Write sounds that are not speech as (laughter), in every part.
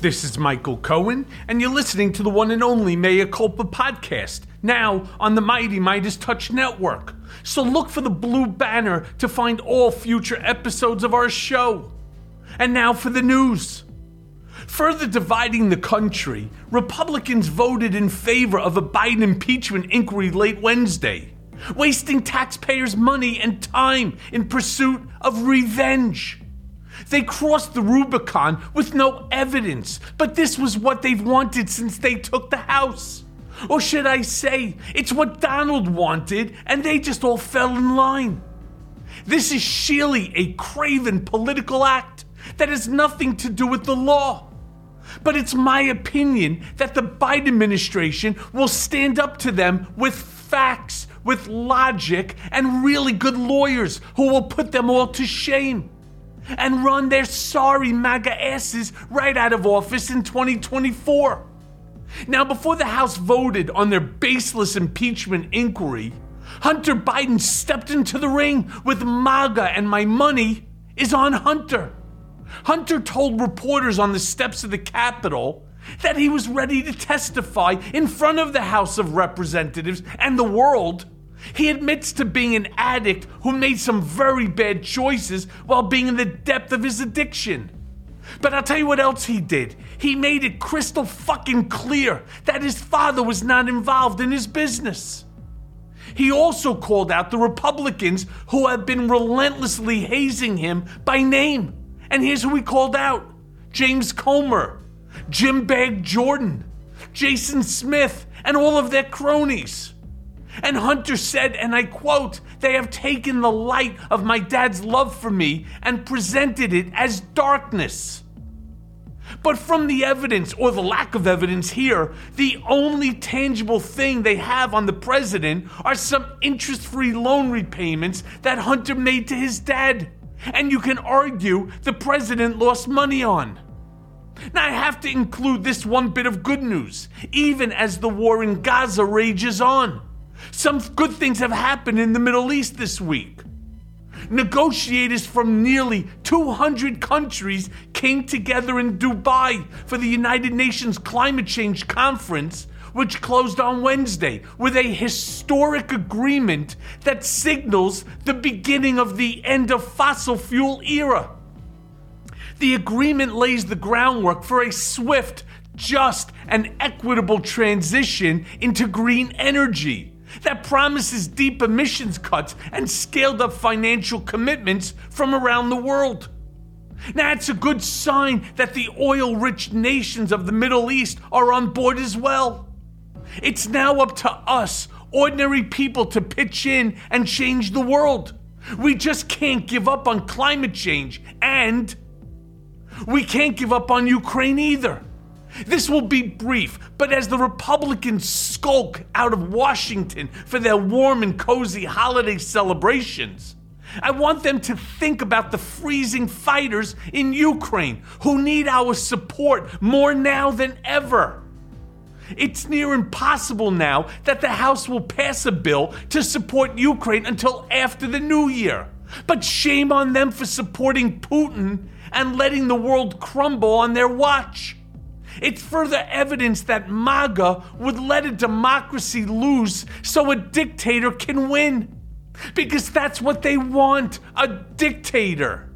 This is Michael Cohen, and you're listening to the one and only Mea Culpa podcast, now on the Mighty Midas Touch Network. So look for the blue banner to find all future episodes of our show. And now for the news. Further dividing the country, Republicans voted in favor of a Biden impeachment inquiry late Wednesday, wasting taxpayers' money and time in pursuit of revenge. They crossed the Rubicon with no evidence, but this was what they've wanted since they took the House. Or should I say, it's what Donald wanted, and they just all fell in line. This is sheerly a craven political act that has nothing to do with the law. But it's my opinion that the Biden administration will stand up to them with facts, with logic, and really good lawyers who will put them all to shame and run their sorry MAGA asses right out of office in 2024. Now, before the House voted on their baseless impeachment inquiry, Hunter Biden stepped into the ring with MAGA, and my money is on Hunter. Hunter told reporters on the steps of the Capitol that he was ready to testify in front of the House of Representatives and the world. He admits to being an addict who made some very bad choices while being in the depth of his addiction. But I'll tell you what else he did. He made it crystal fucking clear that his father was not involved in his business. He also called out the Republicans who have been relentlessly hazing him by name. And here's who we called out James Comer, Gym Bag Jordan, Jason Smith, and all of their cronies. And Hunter said, and I quote, they have taken the light of my dad's love for me and presented it as darkness. But from the evidence, or the lack of evidence here, the only tangible thing they have on the president are some interest free loan repayments that Hunter made to his dad. And you can argue the president lost money on. Now, I have to include this one bit of good news, even as the war in Gaza rages on. Some good things have happened in the Middle East this week. Negotiators from nearly 200 countries came together in Dubai for the United Nations Climate Change Conference, which closed on Wednesday with a historic agreement that signals the beginning of the end of fossil fuel era. The agreement lays the groundwork for a swift, just, and equitable transition into green energy that promises deep emissions cuts and scaled up financial commitments from around the world. Now, it's a good sign that the oil rich nations of the Middle East are on board as well. It's now up to us, ordinary people, to pitch in and change the world. We just can't give up on climate change, and we can't give up on Ukraine either. This will be brief, but as the Republicans skulk out of Washington for their warm and cozy holiday celebrations, I want them to think about the freezing fighters in Ukraine who need our support more now than ever. It's near impossible now that the House will pass a bill to support Ukraine until after the new year. But shame on them for supporting Putin and letting the world crumble on their watch. It's further evidence that MAGA would let a democracy lose so a dictator can win. Because that's what they want a dictator.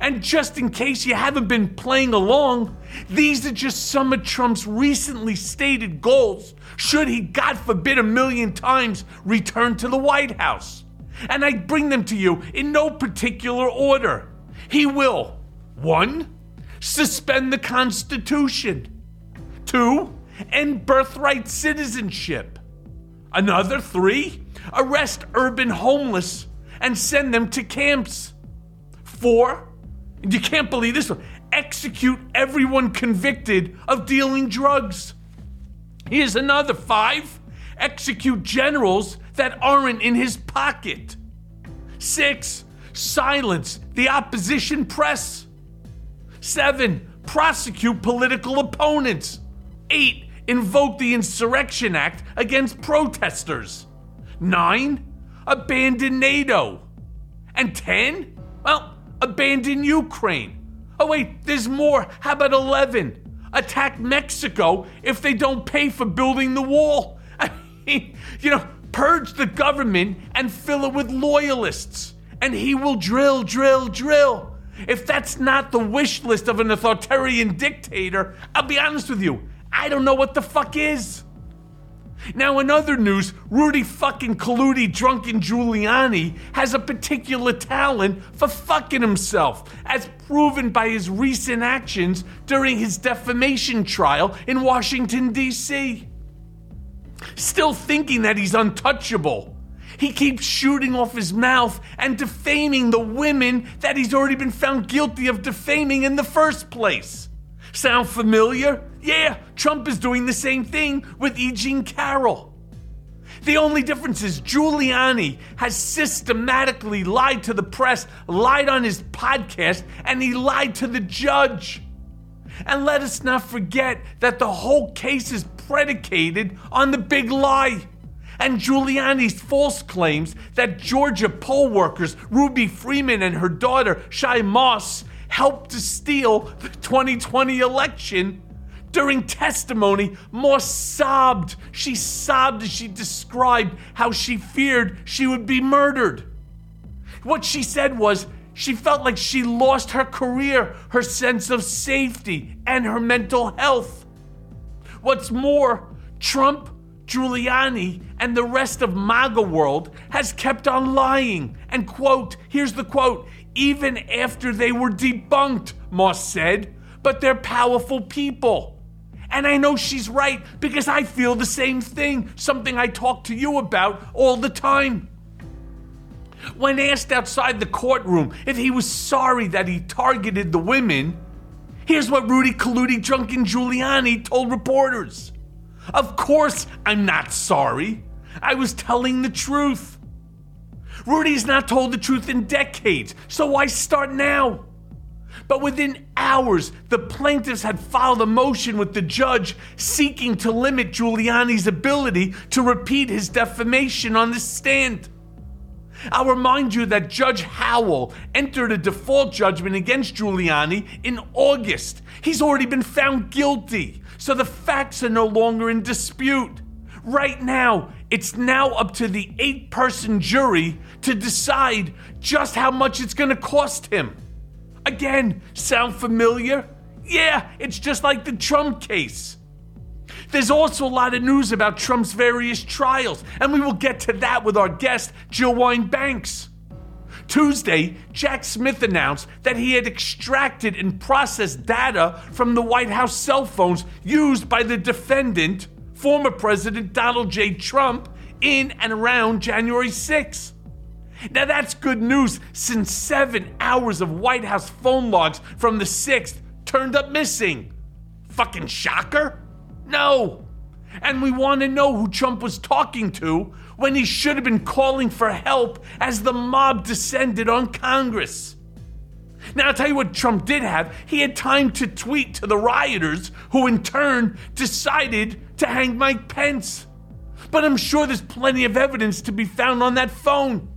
And just in case you haven't been playing along, these are just some of Trump's recently stated goals, should he, God forbid, a million times return to the White House. And I bring them to you in no particular order. He will, one, suspend the Constitution. Two, end birthright citizenship. Another three, arrest urban homeless and send them to camps. Four, you can't believe this one, execute everyone convicted of dealing drugs. Here's another five, execute generals that aren't in his pocket. Six, silence the opposition press. Seven, prosecute political opponents. 8. Invoke the Insurrection Act against protesters. 9. Abandon NATO. And 10? Well, abandon Ukraine. Oh, wait, there's more. How about 11? Attack Mexico if they don't pay for building the wall. (laughs) I mean, you know, purge the government and fill it with loyalists. And he will drill, drill, drill. If that's not the wish list of an authoritarian dictator, I'll be honest with you, I don't know what the fuck is. Now, in other news, Rudy fucking Colludi Drunken Giuliani has a particular talent for fucking himself, as proven by his recent actions during his defamation trial in Washington, D.C. Still thinking that he's untouchable. He keeps shooting off his mouth and defaming the women that he's already been found guilty of defaming in the first place. Sound familiar? Yeah, Trump is doing the same thing with E. Jean Carroll. The only difference is Giuliani has systematically lied to the press, lied on his podcast, and he lied to the judge. And let us not forget that the whole case is predicated on the big lie. And Giuliani's false claims that Georgia poll workers Ruby Freeman and her daughter Shaye Moss helped to steal the 2020 election. During testimony, Moss sobbed. She sobbed as she described how she feared she would be murdered. What she said was she felt like she lost her career, her sense of safety, and her mental health. What's more, Trump, Giuliani, and the rest of MAGA world has kept on lying. And quote, here's the quote, even after they were debunked, Moss said, but they're powerful people. And I know she's right because I feel the same thing, something I talk to you about all the time. When asked outside the courtroom if he was sorry that he targeted the women, here's what Rudy Colludi Drunken Giuliani told reporters. Of course, I'm not sorry. I was telling the truth. Rudy's not told the truth in decades, so why start now? But within hours, the plaintiffs had filed a motion with the judge seeking to limit Giuliani's ability to repeat his defamation on the stand. I'll remind you that Judge Howell entered a default judgment against Giuliani in August. He's already been found guilty, so the facts are no longer in dispute. Right now, it's now up to the eight person jury to decide just how much it's going to cost him. Again, sound familiar? Yeah, it's just like the Trump case. There's also a lot of news about Trump's various trials, and we will get to that with our guest, Jill Wine Banks. Tuesday, Jack Smith announced that he had extracted and processed data from the White House cell phones used by the defendant, former President Donald J. Trump, in and around January 6. Now that's good news since seven hours of White House phone logs from the 6th turned up missing. Fucking shocker? No. And we want to know who Trump was talking to when he should have been calling for help as the mob descended on Congress. Now, I'll tell you what Trump did have. He had time to tweet to the rioters, who in turn decided to hang Mike Pence. But I'm sure there's plenty of evidence to be found on that phone.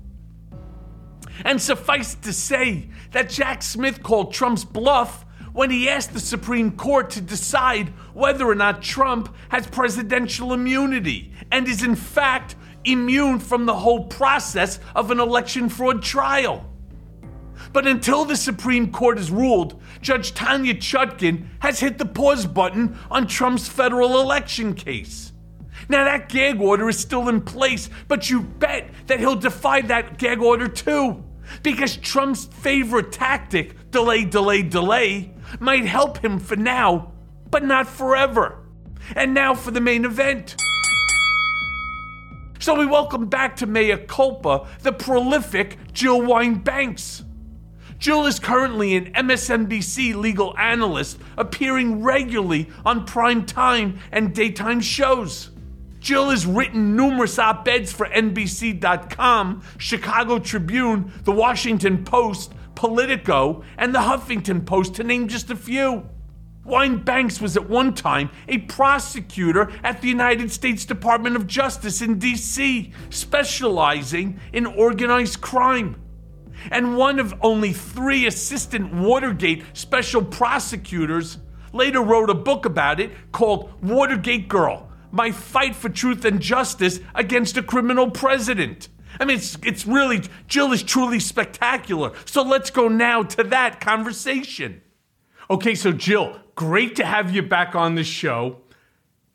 And suffice to say that Jack Smith called Trump's bluff when he asked the Supreme Court to decide whether or not Trump has presidential immunity and is in fact immune from the whole process of an election fraud trial. But until the Supreme Court has ruled, Judge Tanya Chutkan has hit the pause button on Trump's federal election case. Now, that gag order is still in place, but you bet that he'll defy that gag order too. Because Trump's favorite tactic, delay, delay, delay, might help him for now, but not forever. And now for the main event. So we welcome back to Mea Culpa the prolific Jill Wine Banks. Jill is currently an MSNBC legal analyst appearing regularly on prime time and daytime shows. Jill has written numerous op eds for NBC.com, Chicago Tribune, The Washington Post, Politico, and The Huffington Post, to name just a few. Wine Banks was at one time a prosecutor at the United States Department of Justice in D.C., specializing in organized crime. And one of only three assistant Watergate special prosecutors later wrote a book about it called Watergate Girl My Fight for Truth and Justice Against a Criminal President. I mean, it's, it's really, Jill is truly spectacular. So let's go now to that conversation. Okay, so Jill, great to have you back on the show.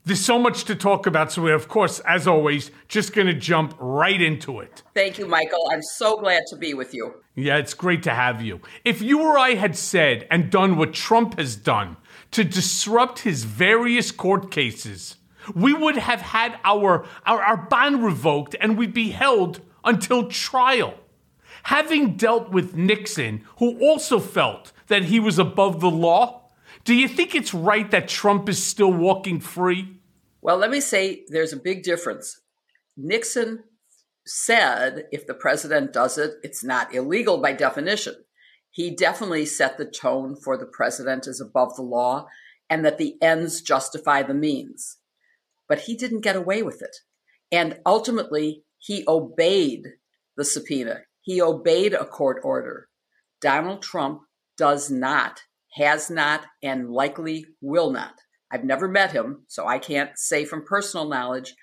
There's so much to talk about, so we're, of course, as always, just going to jump right into it. Thank you, Michael. I'm so glad to be with you. Yeah, it's great to have you. If you or I had said and done what Trump has done to disrupt his various court cases, we would have had our, our, our bond revoked and we'd be held until trial. Having dealt with Nixon, who also felt that he was above the law, do you think it's right that Trump is still walking free? Well, let me say there's a big difference. Nixon said if the president does it, it's not illegal by definition. He definitely set the tone for the president is above the law and that the ends justify the means. But he didn't get away with it. And ultimately, he obeyed the subpoena. He obeyed a court order. Donald Trump does not, has not, and likely will not. I've never met him, so I can't say from personal knowledge,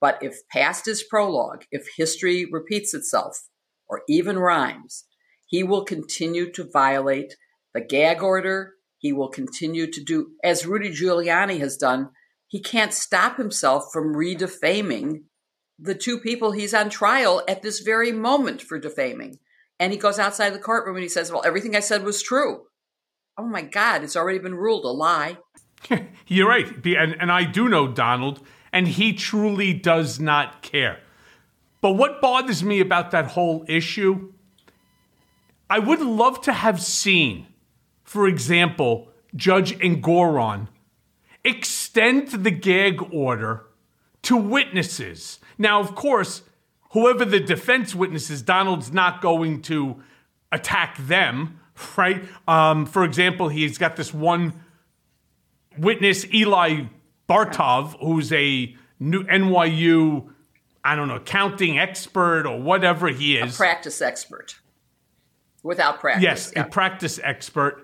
but if past is prologue, if history repeats itself, or even rhymes, he will continue to violate the gag order. He will continue to do, as Rudy Giuliani has done, he can't stop himself from redefaming the two people he's on trial at this very moment for defaming. And he goes outside the courtroom and he says, Well, everything I said was true. Oh my God, it's already been ruled a lie. (laughs) You're right. And, and I do know Donald, and he truly does not care. But what bothers me about that whole issue, I would love to have seen, for example, Judge Engoron extend the gag order to witnesses. Now, of course, whoever the defense witnesses, Donald's not going to attack them, right? Um, for example, he's got this one witness, Eli Bartov, who's a new NYU, I don't know, accounting expert or whatever he is. A practice expert. Without practice. Yes, yeah. a practice expert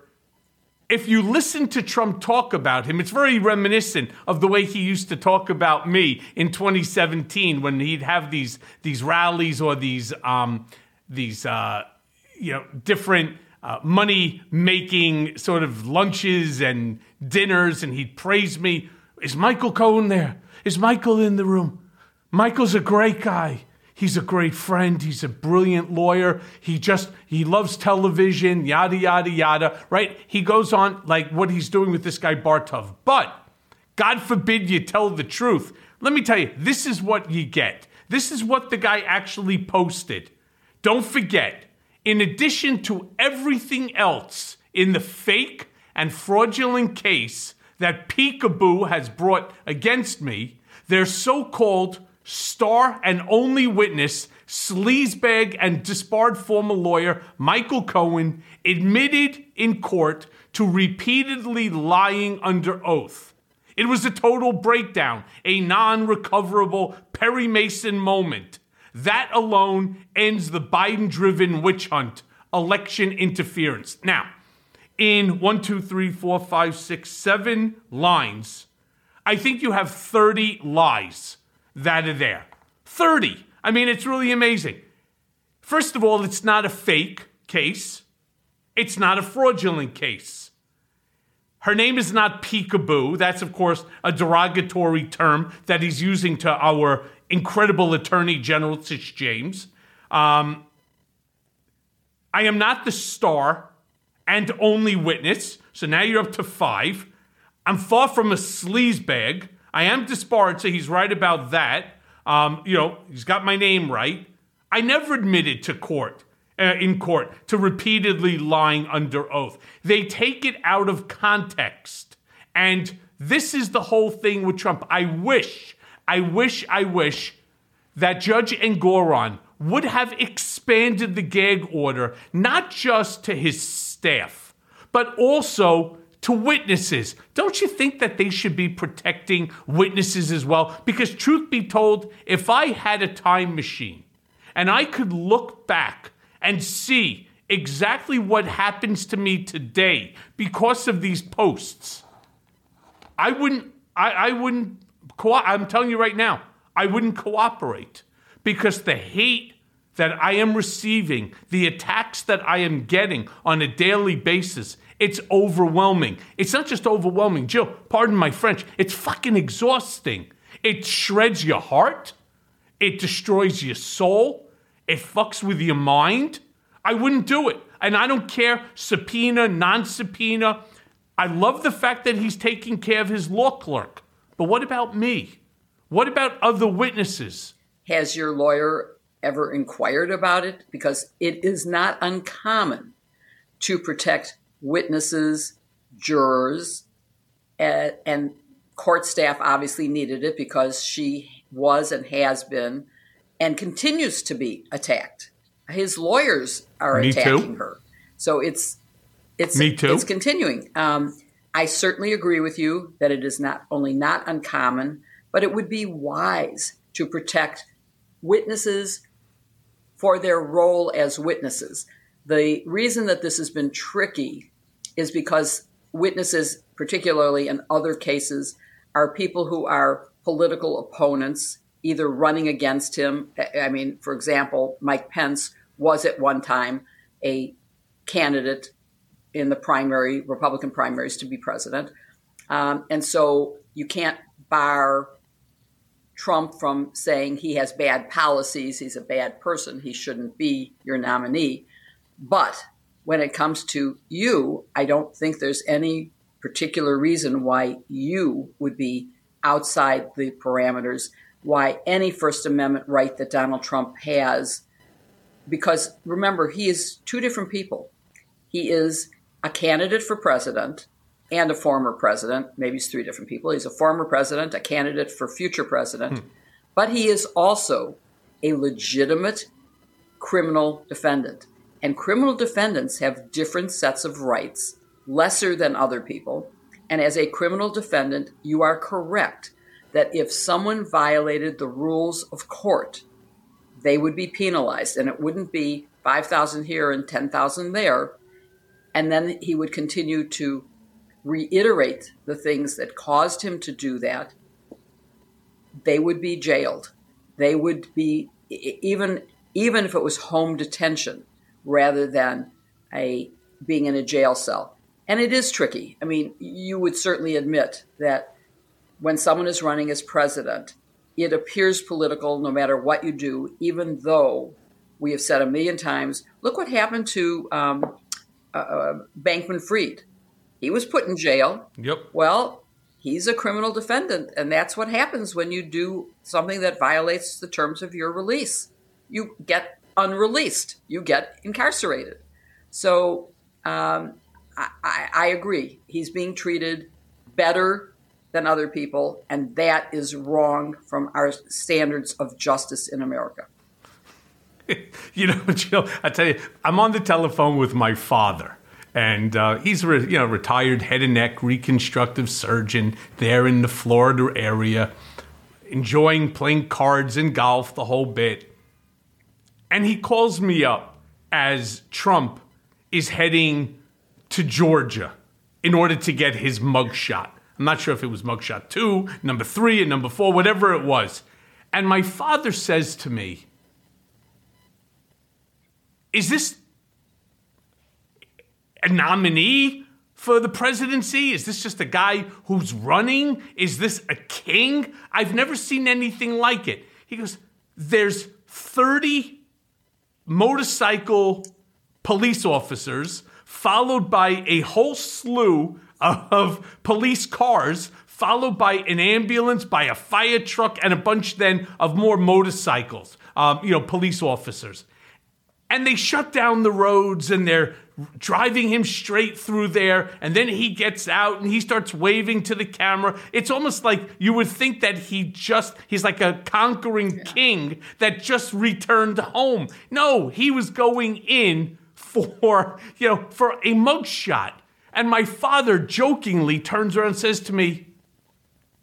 if you listen to Trump talk about him, it's very reminiscent of the way he used to talk about me in 2017 when he'd have these these rallies or these um, these uh, you know different uh, money making sort of lunches and dinners, and he'd praise me. Is Michael Cohen there? Is Michael in the room? Michael's a great guy. He's a great friend. He's a brilliant lawyer. He just, he loves television, yada, yada, yada, right? He goes on like what he's doing with this guy Bartov. But God forbid you tell the truth. Let me tell you, this is what you get. This is what the guy actually posted. Don't forget, in addition to everything else in the fake and fraudulent case that Peekaboo has brought against me, their so called star and only witness, sleazebag and disbarred former lawyer Michael Cohen admitted in court to repeatedly lying under oath. It was a total breakdown, a non recoverable Perry Mason moment. That alone ends the Biden driven witch hunt, election interference. Now, in one, two, three, four, five, six, seven lines, I think you have 30 lies that are there. 30. I mean, it's really amazing. First of all, it's not a fake case, it's not a fraudulent case. Her name is not Peekaboo. That's, of course, a derogatory term that he's using to our incredible Attorney General, Tish James. Um, I am not the star and only witness, so now you're up to five. I'm far from a sleazebag. I am disbarred, so he's right about that. Um, you know, he's got my name right. I never admitted to court, uh, in court, to repeatedly lying under oath. They take it out of context. And this is the whole thing with Trump. I wish, I wish, I wish that Judge Engoron would have expanded the gag order, not just to his staff, but also to witnesses. Don't you think that they should be protecting witnesses as well? Because, truth be told, if I had a time machine and I could look back and see exactly what happens to me today because of these posts, I wouldn't, I, I wouldn't, co- I'm telling you right now, I wouldn't cooperate because the hate that I am receiving, the attacks that I am getting on a daily basis, it's overwhelming. It's not just overwhelming, Jill, pardon my French, it's fucking exhausting. It shreds your heart, it destroys your soul, it fucks with your mind. I wouldn't do it. And I don't care, subpoena, non subpoena. I love the fact that he's taking care of his law clerk. But what about me? What about other witnesses? Has your lawyer ever inquired about it? Because it is not uncommon to protect witnesses, jurors, and, and court staff obviously needed it because she was and has been and continues to be attacked. His lawyers are Me too. attacking her. So it's it's Me too. it's continuing. Um, I certainly agree with you that it is not only not uncommon, but it would be wise to protect witnesses for their role as witnesses. The reason that this has been tricky is because witnesses, particularly in other cases, are people who are political opponents, either running against him. I- mean, for example, Mike Pence was at one time a candidate in the primary, Republican primaries to be president. Um, and so you can't bar Trump from saying he has bad policies, he's a bad person, he shouldn't be your nominee. But when it comes to you, I don't think there's any particular reason why you would be outside the parameters, why any First Amendment right that Donald Trump has, because remember, he is two different people. He is a candidate for president and a former president. Maybe he's three different people. He's a former president, a candidate for future president, hmm. but he is also a legitimate criminal defendant. And criminal defendants have different sets of rights, lesser than other people. And as a criminal defendant, you are correct that if someone violated the rules of court, they would be penalized. And it wouldn't be 5,000 here and 10,000 there. And then he would continue to reiterate the things that caused him to do that. They would be jailed. They would be even even if it was home detention rather than a being in a jail cell. And it is tricky. I mean, you would certainly admit that when someone is running as president, it appears political no matter what you do, even though we have said a million times look what happened to um, uh, Bankman Fried. He was put in jail. Yep. Well, he's a criminal defendant, and that's what happens when you do something that violates the terms of your release. You get unreleased, you get incarcerated. So um, I, I, agree. He's being treated better than other people, and that is wrong from our standards of justice in America. (laughs) you know, (laughs) Jill, I tell you, I'm on the telephone with my father, and uh, he's a you know retired head and neck reconstructive surgeon there in the Florida area, enjoying playing cards and golf the whole bit. And he calls me up as Trump is heading to Georgia in order to get his mugshot. I'm not sure if it was mugshot two, number three, and number four, whatever it was. And my father says to me, is this a nominee for the presidency? Is this just a guy who's running? Is this a king? I've never seen anything like it. He goes, There's 30 motorcycle police officers, followed by a whole slew of police cars, followed by an ambulance, by a fire truck, and a bunch then of more motorcycles, um, you know, police officers. And they shut down the roads and they're driving him straight through there and then he gets out and he starts waving to the camera. It's almost like you would think that he just he's like a conquering king that just returned home. No he was going in for you know for a mugshot. And my father jokingly turns around and says to me,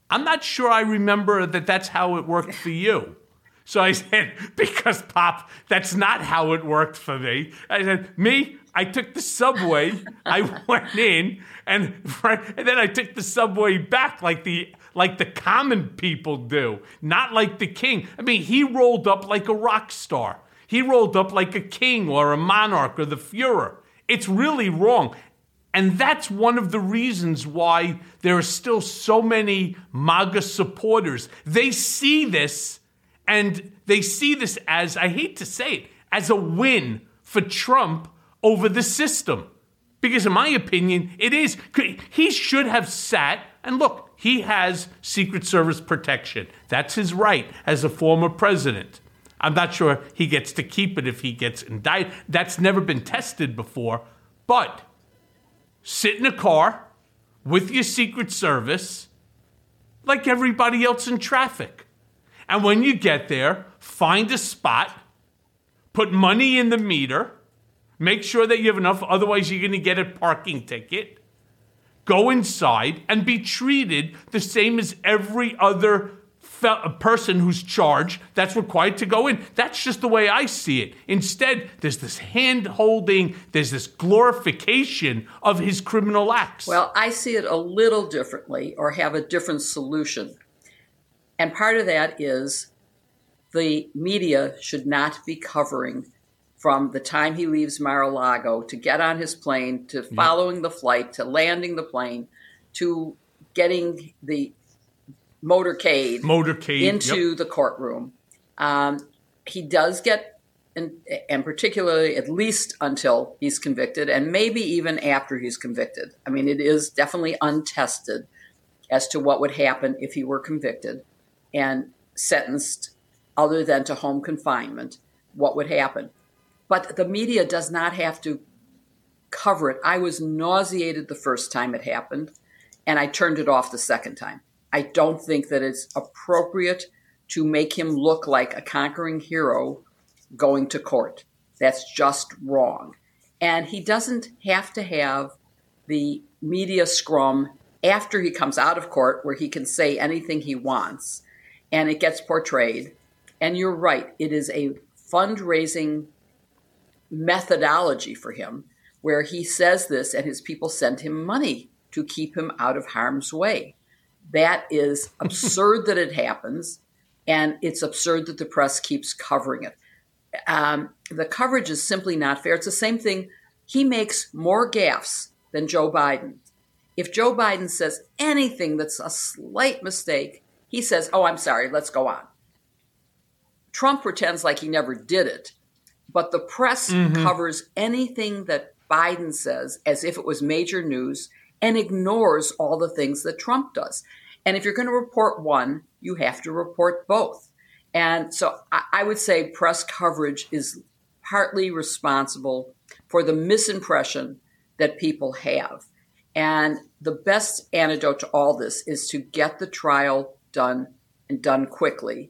I'm not sure I remember that that's how it worked for you. So I said, (laughs) because Pop, that's not how it worked for me. I said, me, I took the subway, I (laughs) went in, and, and then I took the subway back like the like the common people do, not like the king. I mean, he rolled up like a rock star. He rolled up like a king or a monarch or the Fuhrer. It's really wrong. And that's one of the reasons why there are still so many MAGA supporters. They see this and they see this as, I hate to say it, as a win for Trump over the system. Because, in my opinion, it is. He should have sat, and look, he has Secret Service protection. That's his right as a former president. I'm not sure he gets to keep it if he gets indicted. That's never been tested before. But sit in a car with your Secret Service like everybody else in traffic. And when you get there, find a spot, put money in the meter, make sure that you have enough, otherwise, you're going to get a parking ticket. Go inside and be treated the same as every other person who's charged that's required to go in. That's just the way I see it. Instead, there's this hand holding, there's this glorification of his criminal acts. Well, I see it a little differently or have a different solution. And part of that is the media should not be covering from the time he leaves Mar a Lago to get on his plane to following the flight to landing the plane to getting the motorcade, motorcade into yep. the courtroom. Um, he does get, and, and particularly at least until he's convicted, and maybe even after he's convicted. I mean, it is definitely untested as to what would happen if he were convicted and sentenced, other than to home confinement, what would happen. But the media does not have to cover it. I was nauseated the first time it happened, and I turned it off the second time. I don't think that it's appropriate to make him look like a conquering hero going to court. That's just wrong. And he doesn't have to have the media scrum after he comes out of court where he can say anything he wants and it gets portrayed. And you're right, it is a fundraising methodology for him where he says this and his people send him money to keep him out of harm's way. That is (laughs) absurd that it happens, and it's absurd that the press keeps covering it. Um, the coverage is simply not fair. It's the same thing. He makes more gaffes than Joe Biden. If Joe Biden says anything that's a slight mistake, he says, Oh, I'm sorry, let's go on. Trump pretends like he never did it, but the press mm-hmm. covers anything that Biden says as if it was major news and ignores all the things that Trump does. And if you're going to report one, you have to report both. And so I would say press coverage is partly responsible for the misimpression that people have. And the best antidote to all this is to get the trial done and done quickly.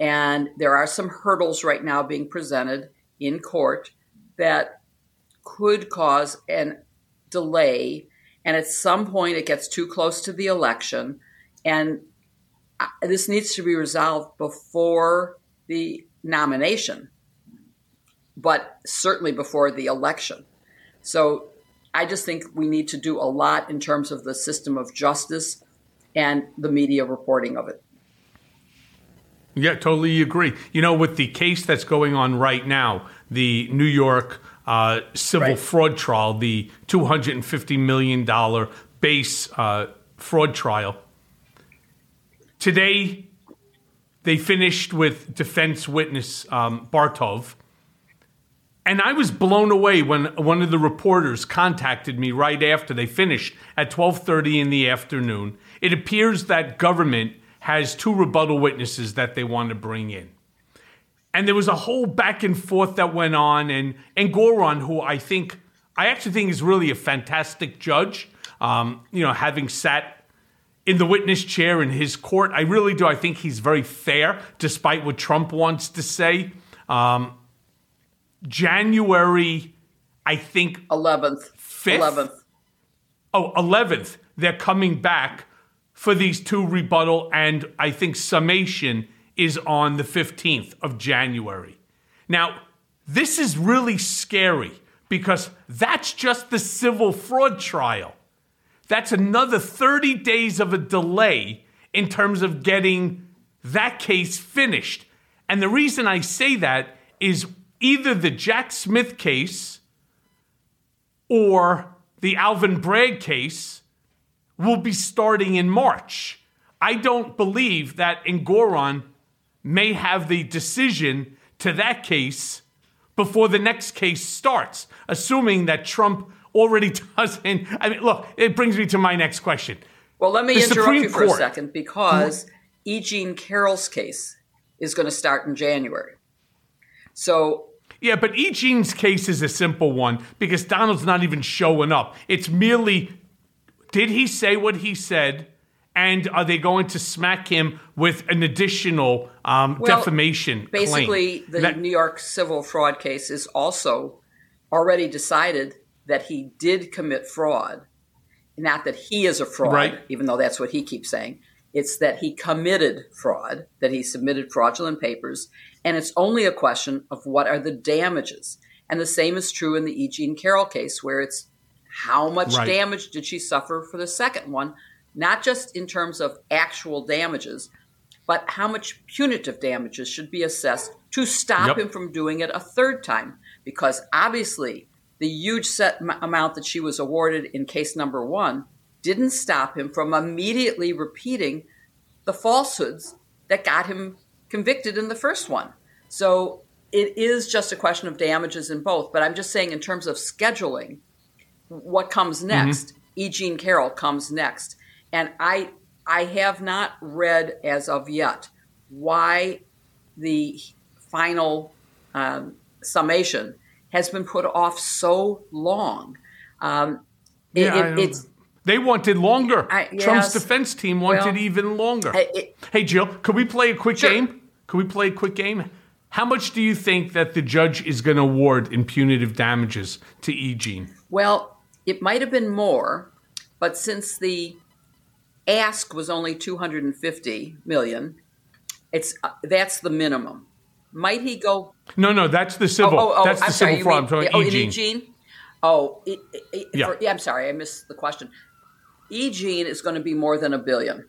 And there are some hurdles right now being presented in court that could cause an delay. And at some point it gets too close to the election. And uh, this needs to be resolved before the nomination but certainly before the election. So i just think we need to do a lot in terms of the system of justice and the media reporting of it yeah totally agree you know with the case that's going on right now the new york uh, civil right. fraud trial, the $250 million base uh, fraud trial. Today, they finished with defense witness um, Bartov. And I was blown away when one of the reporters contacted me right after they finished at 12:30 in the afternoon. It appears that government has two rebuttal witnesses that they want to bring in and there was a whole back and forth that went on. And Engoron, who I think, I actually think is really a fantastic judge, um, you know, having sat in the witness chair in his court, I really do. I think he's very fair, despite what Trump wants to say. Um, January, I think 11th. 5th. 11th. oh, 11th, they're coming back for these two rebuttal, and I think summation is on the 15th of January. Now, this is really scary because that's just the civil fraud trial. That's another 30 days of a delay in terms of getting that case finished. And the reason I say that is either the Jack Smith case or the Alvin Bragg case will be starting in March. I don't believe that Engoron may have the decision to that case before the next case starts, assuming that Trump already (laughs) doesn't. I mean, look, it brings me to my next question. Well, let me The interrupt Supreme you for a second because E. Jean Carroll's case is going to start in January. So Yeah, but E. Jean's case is a simple one because Donald's not even showing up. It's merely did he say what he said? And are they going to smack him with an additional um, Well, defamation basically, claim? the That- New York civil fraud case is also already decided that he did commit fraud. Not that he is a fraud, Right. even though that's what he keeps saying. It's that he committed fraud, that he submitted fraudulent papers, and it's only a question of what are the damages. And the same is true in the E. Jean Carroll case, where it's how much Right. damage did she suffer for the second one, not just in terms of actual damages, but how much punitive damages should be assessed to stop Yep. him from doing it a third time. Because obviously, the huge set m- amount that she was awarded in case number one didn't stop him from immediately repeating the falsehoods that got him convicted in the first one. So it is just a question of damages in both. But I'm just saying, in terms of scheduling, what comes next? E. Jean Carroll comes next, and I I have not read as of yet why the final um, summation has been put off so long. Um, it- Yeah, it- it's They wanted longer. I- Trump's defense team wanted Well, even longer. I- it- hey, Jill, could we play a quick Sure. game? Could we play a quick game? How much do you think that the judge is going to award in punitive damages to E. Jean? Well, it might have been more, but since the ask was only 250 million, it's uh, that's the minimum. Might he go? No, no, that's the civil. Oh, oh, oh that's the I'm civil sorry. you fraud. I'm mean- oh, E. in Jean. E. Oh, e- e- Yeah. for- yeah. I'm sorry, I missed the question. E. Jean is going to be more than a billion.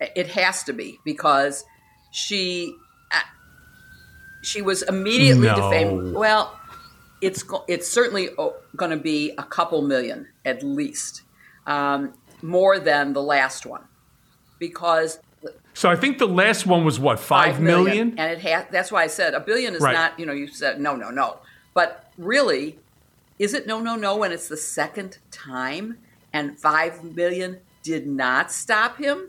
It has to be because she uh, she was immediately No. defamed. Well, it's it's certainly going to be a couple million at least, um, more than the last one, because So I think the last one was what five million. and it has. That's why I said a billion is Right. not. You know, you said no, no, no, but really, is it no, no, no when it's the second time and five million did not stop him?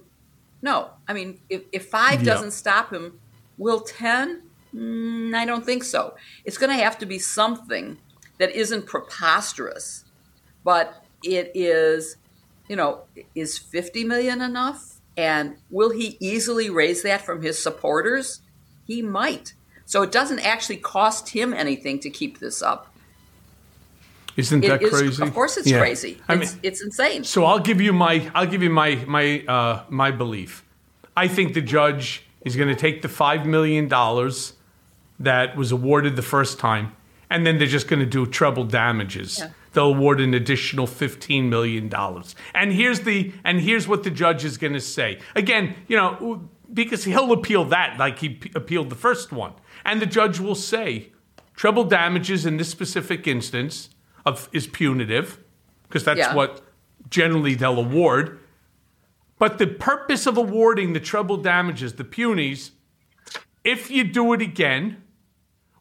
No, I mean, if, if five Yeah. doesn't stop him, will ten? Mm, I don't think so. It's going to have to be something that isn't preposterous, but it is, you know, is 50 million enough? And will he easily raise that from his supporters? He might. So it doesn't actually cost him anything to keep this up. Isn't that is- crazy? Of course, it's Yeah. crazy. I It's, mean, it's insane. So I'll give you my I'll give you my my uh, my belief. I think the judge is going to take the five million dollars that was awarded the first time, and then they're just going to do treble damages. Yeah. They'll award an additional fifteen million dollars. And here's the and here's what the judge is going to say. Again, you know, because he'll appeal that like he p- appealed the first one, and the judge will say treble damages in this specific instance of is punitive because that's Yeah. what generally they'll award. But the purpose of awarding the treble damages, the punies, if you do it again,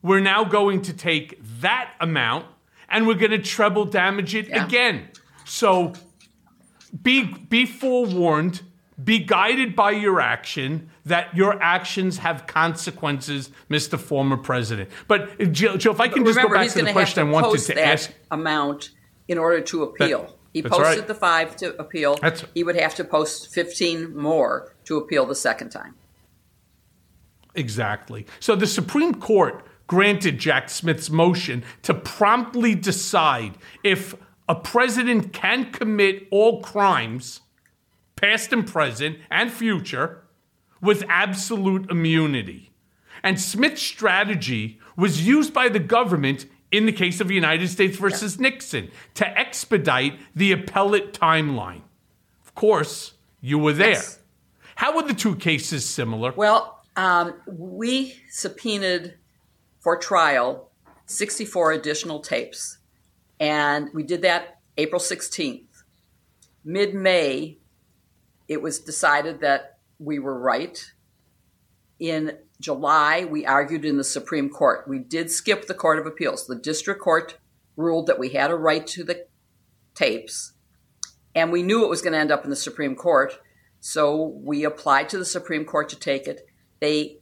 we're now going to take that amount and we're going to treble damage it Yeah. again. So be be forewarned, be guided by your action that your actions have consequences, Mr. Former President. But uh, Joe, Jill, Jill if I can just Remember, go back to the going to have question to I wanted to that ask. amount in order to appeal. he posted right. the five to appeal. That's- he would have to post 15 more to appeal the second time. Exactly. So the Supreme Court granted Jack Smith's motion to promptly decide if a president can commit all crimes, past and present and future, with absolute immunity. And Smith's strategy was used by the government in the case of United States versus Nixon to expedite the appellate timeline. Of course, you were there. Yes. How were the two cases similar? Well, um, we subpoenaed for trial 64 additional tapes, and we did that April 16th. Mid May, it was decided that we were right. In July, we argued in the Supreme Court. We did skip the Court of Appeals. The district court ruled that we had a right to the tapes, and we knew it was going to end up in the Supreme Court. So we applied to the Supreme Court to take it. They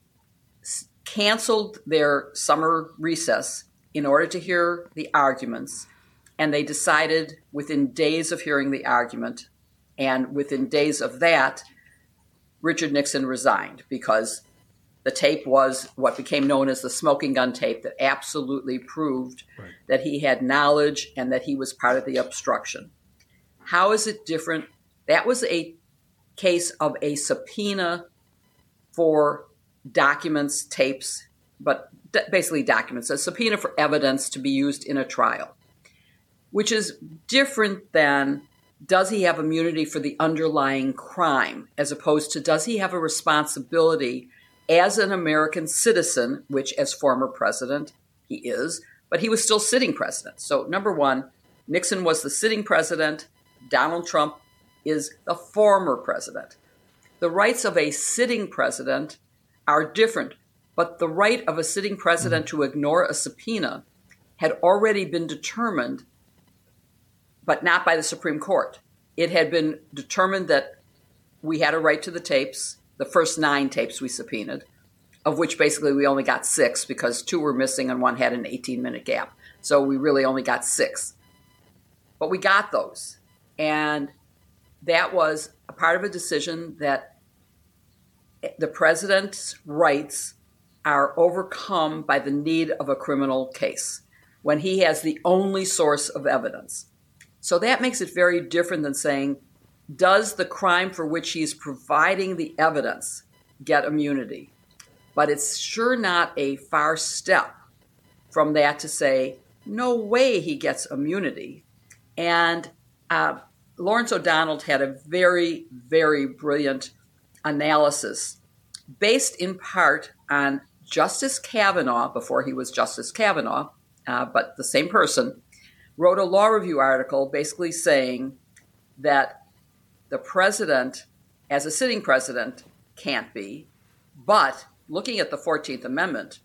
canceled their summer recess in order to hear the arguments, and they decided within days of hearing the argument, and within days of that, Richard Nixon resigned because the tape was what became known as the smoking gun tape that absolutely proved that he had knowledge and that he was part of the obstruction. How is it different? That was a case of a subpoena for documents, tapes, but d- basically documents, a subpoena for evidence to be used in a trial, which is different than does he have immunity for the underlying crime, as opposed to does he have a responsibility as an American citizen, which as former president he is, but he was still sitting president. So, number one, Nixon was the sitting president, Donald Trump is the former president. The rights of a sitting president are different, but the right of a sitting president to ignore a subpoena had already been determined, but not by the Supreme Court. It had been determined that we had a right to the tapes, the first nine tapes we subpoenaed, of which basically we only got six because two were missing and one had an 18 minute gap. So we really only got six. But we got those. And that was a part of a decision that the president's rights are overcome by the need of a criminal case when he has the only source of evidence. So that makes it very different than saying, does the crime for which he's providing the evidence get immunity? But it's sure not a far step from that to say, no way he gets immunity. And uh, Lawrence O'Donnell had a very, very brilliant analysis based in part on Justice Kavanaugh, before he was Justice Kavanaugh, uh, but the same person, wrote a law review article basically saying that the president, as a sitting president, can't be, but looking at the 14th Amendment,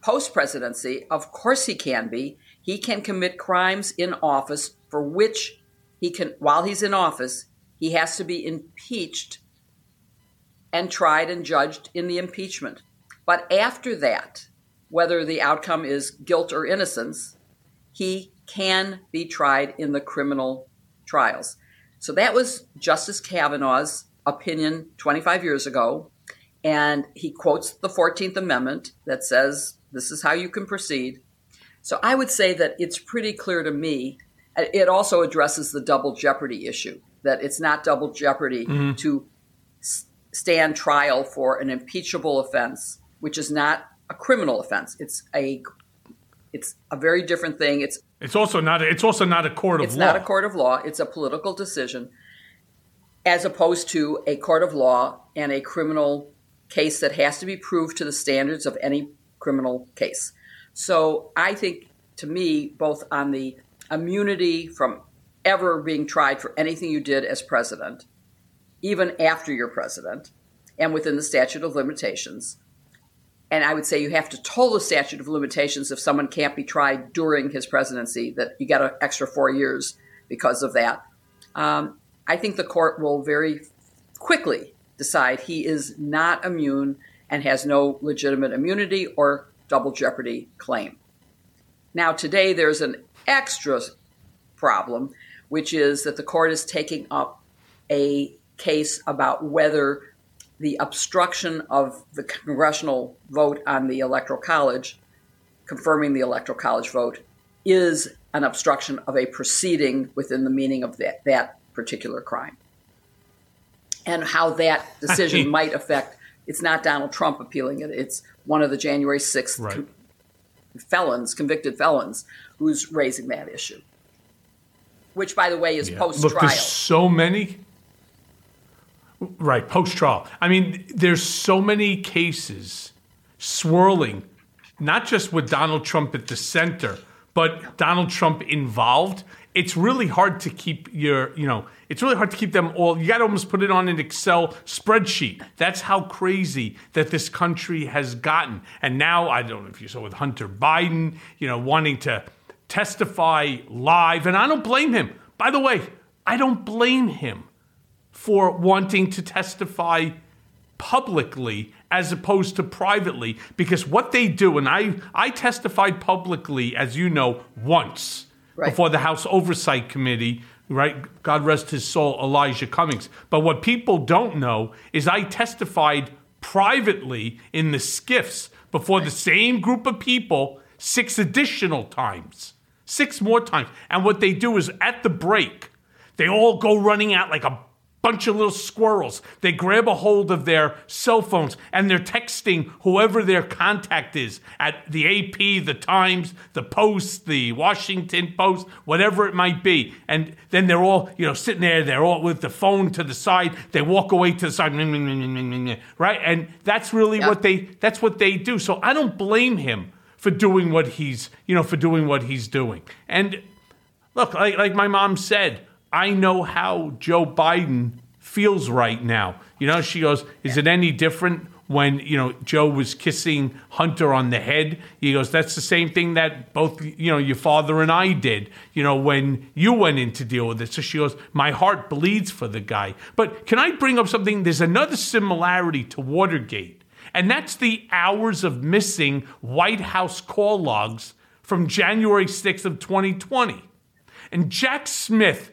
post presidency, of course he can be. He can commit crimes in office for which he can, while he's in office, he has to be impeached and tried and judged in the impeachment. But after that, whether the outcome is guilt or innocence, he can be tried in the criminal trials. So that was Justice Kavanaugh's opinion 25 years ago. And he quotes the 14th Amendment that says this is how you can proceed. So I would say that it's pretty clear to me. It also addresses the double jeopardy issue, that it's not double jeopardy mm-hmm. to s- stand trial for an impeachable offense, which is not a criminal offense. It's a it's a very different thing. It's It's also not. A, it's also not a court of it's law. It's not a court of law. It's a political decision, as opposed to a court of law and a criminal case that has to be proved to the standards of any criminal case. So I think, to me, both on the immunity from ever being tried for anything you did as president, even after you're president, and within the statute of limitations. And I would say you have to toll the statute of limitations if someone can't be tried during his presidency, that you got an extra four years because of that. Um, I think the court will very quickly decide he is not immune and has no legitimate immunity or double jeopardy claim. Now, today there's an extra problem, which is that the court is taking up a case about whether the obstruction of the congressional vote on the electoral college, confirming the electoral college vote, is an obstruction of a proceeding within the meaning of that, that particular crime. And how that decision (laughs) might affect it's not Donald Trump appealing it, it's one of the January 6th Right. felons, convicted felons, who's raising that issue. Which, by the way, is Yeah. post trial. there's so many. Right, post trial. I mean, there's so many cases swirling, not just with Donald Trump at the center, but Donald Trump involved. It's really hard to keep your, you know, it's really hard to keep them all. You got to almost put it on an Excel spreadsheet. That's how crazy that this country has gotten. And now, I don't know if you saw with Hunter Biden, you know, wanting to testify live. And I don't blame him. By the way, I don't blame him for wanting to testify publicly as opposed to privately because what they do and I I testified publicly as you know once Right. before the House Oversight Committee right? God rest his soul Elijah Cummings. But what people don't know is I testified privately in the SCIFs before the same group of people six additional times six more times. And what they do is at the break they all go running out like a bunch of little squirrels. They grab a hold of their cell phones and they're texting whoever their contact is at the AP, the Times, the Post, the Washington Post, whatever it might be. And then they're all, you know, sitting there, they're all with the phone to the side. They walk away to the side, right? And that's really Yeah. what they that's what they do. So I don't blame him for doing what he's, you know, for doing what he's doing. And look, like, like my mom said, I know how Joe Biden feels right now. You know, she goes, Is it any different when, you know, Joe was kissing Hunter on the head? He goes, That's the same thing that both, you know, your father and I did, you know, when you went in to deal with it. So she goes, My heart bleeds for the guy. But can I bring up something? There's another similarity to Watergate, and that's the hours of missing White House call logs from January 6th of 2020. And Jack Smith,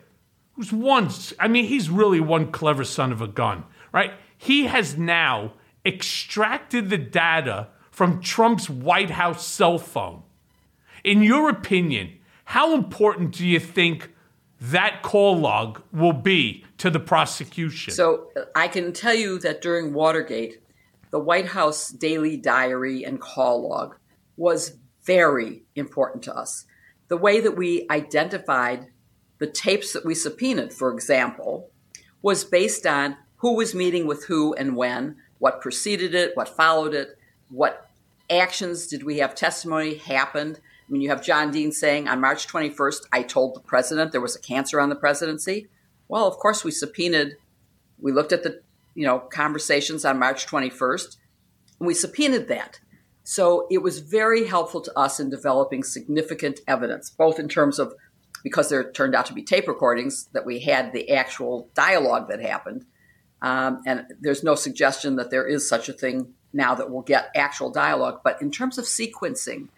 who's one, I mean, he's really one clever son of a gun, right? He has now extracted the data from Trump's White House cell phone. In your opinion, how important do you think that call log will be to the prosecution? So I can tell you that during Watergate, the White House daily diary and call log was very important to us. The way that we identified the tapes that we subpoenaed, for example, was based on who was meeting with who and when, what preceded it, what followed it, what actions did we have testimony happened. I mean, you have John Dean saying on March 21st, I told the president there was a cancer on the presidency. Well, of course, we subpoenaed, we looked at the you know conversations on March 21st, and we subpoenaed that. So it was very helpful to us in developing significant evidence, both in terms of because there turned out to be tape recordings that we had the actual dialogue that happened. Um, and there's no suggestion that there is such a thing now that we'll get actual dialogue. But in terms of sequencing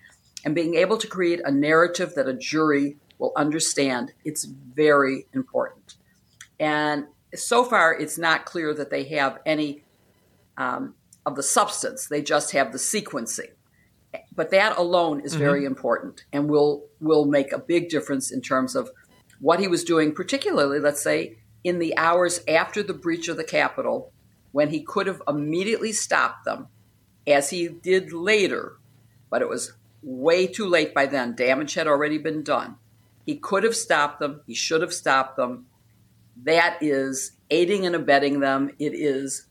and being able to create a narrative that a jury will understand, it's very important. And so far, it's not clear that they have any um, of the substance. They just have the sequencing. But that alone is very mm-hmm. important and will will make a big difference in terms of what he was doing, particularly, let's say, in the hours after the breach of the Capitol, when he could have immediately stopped them, as he did later, but it was way too late by then. Damage had already been done. He could have stopped them. He should have stopped them. That is aiding and abetting them. It is,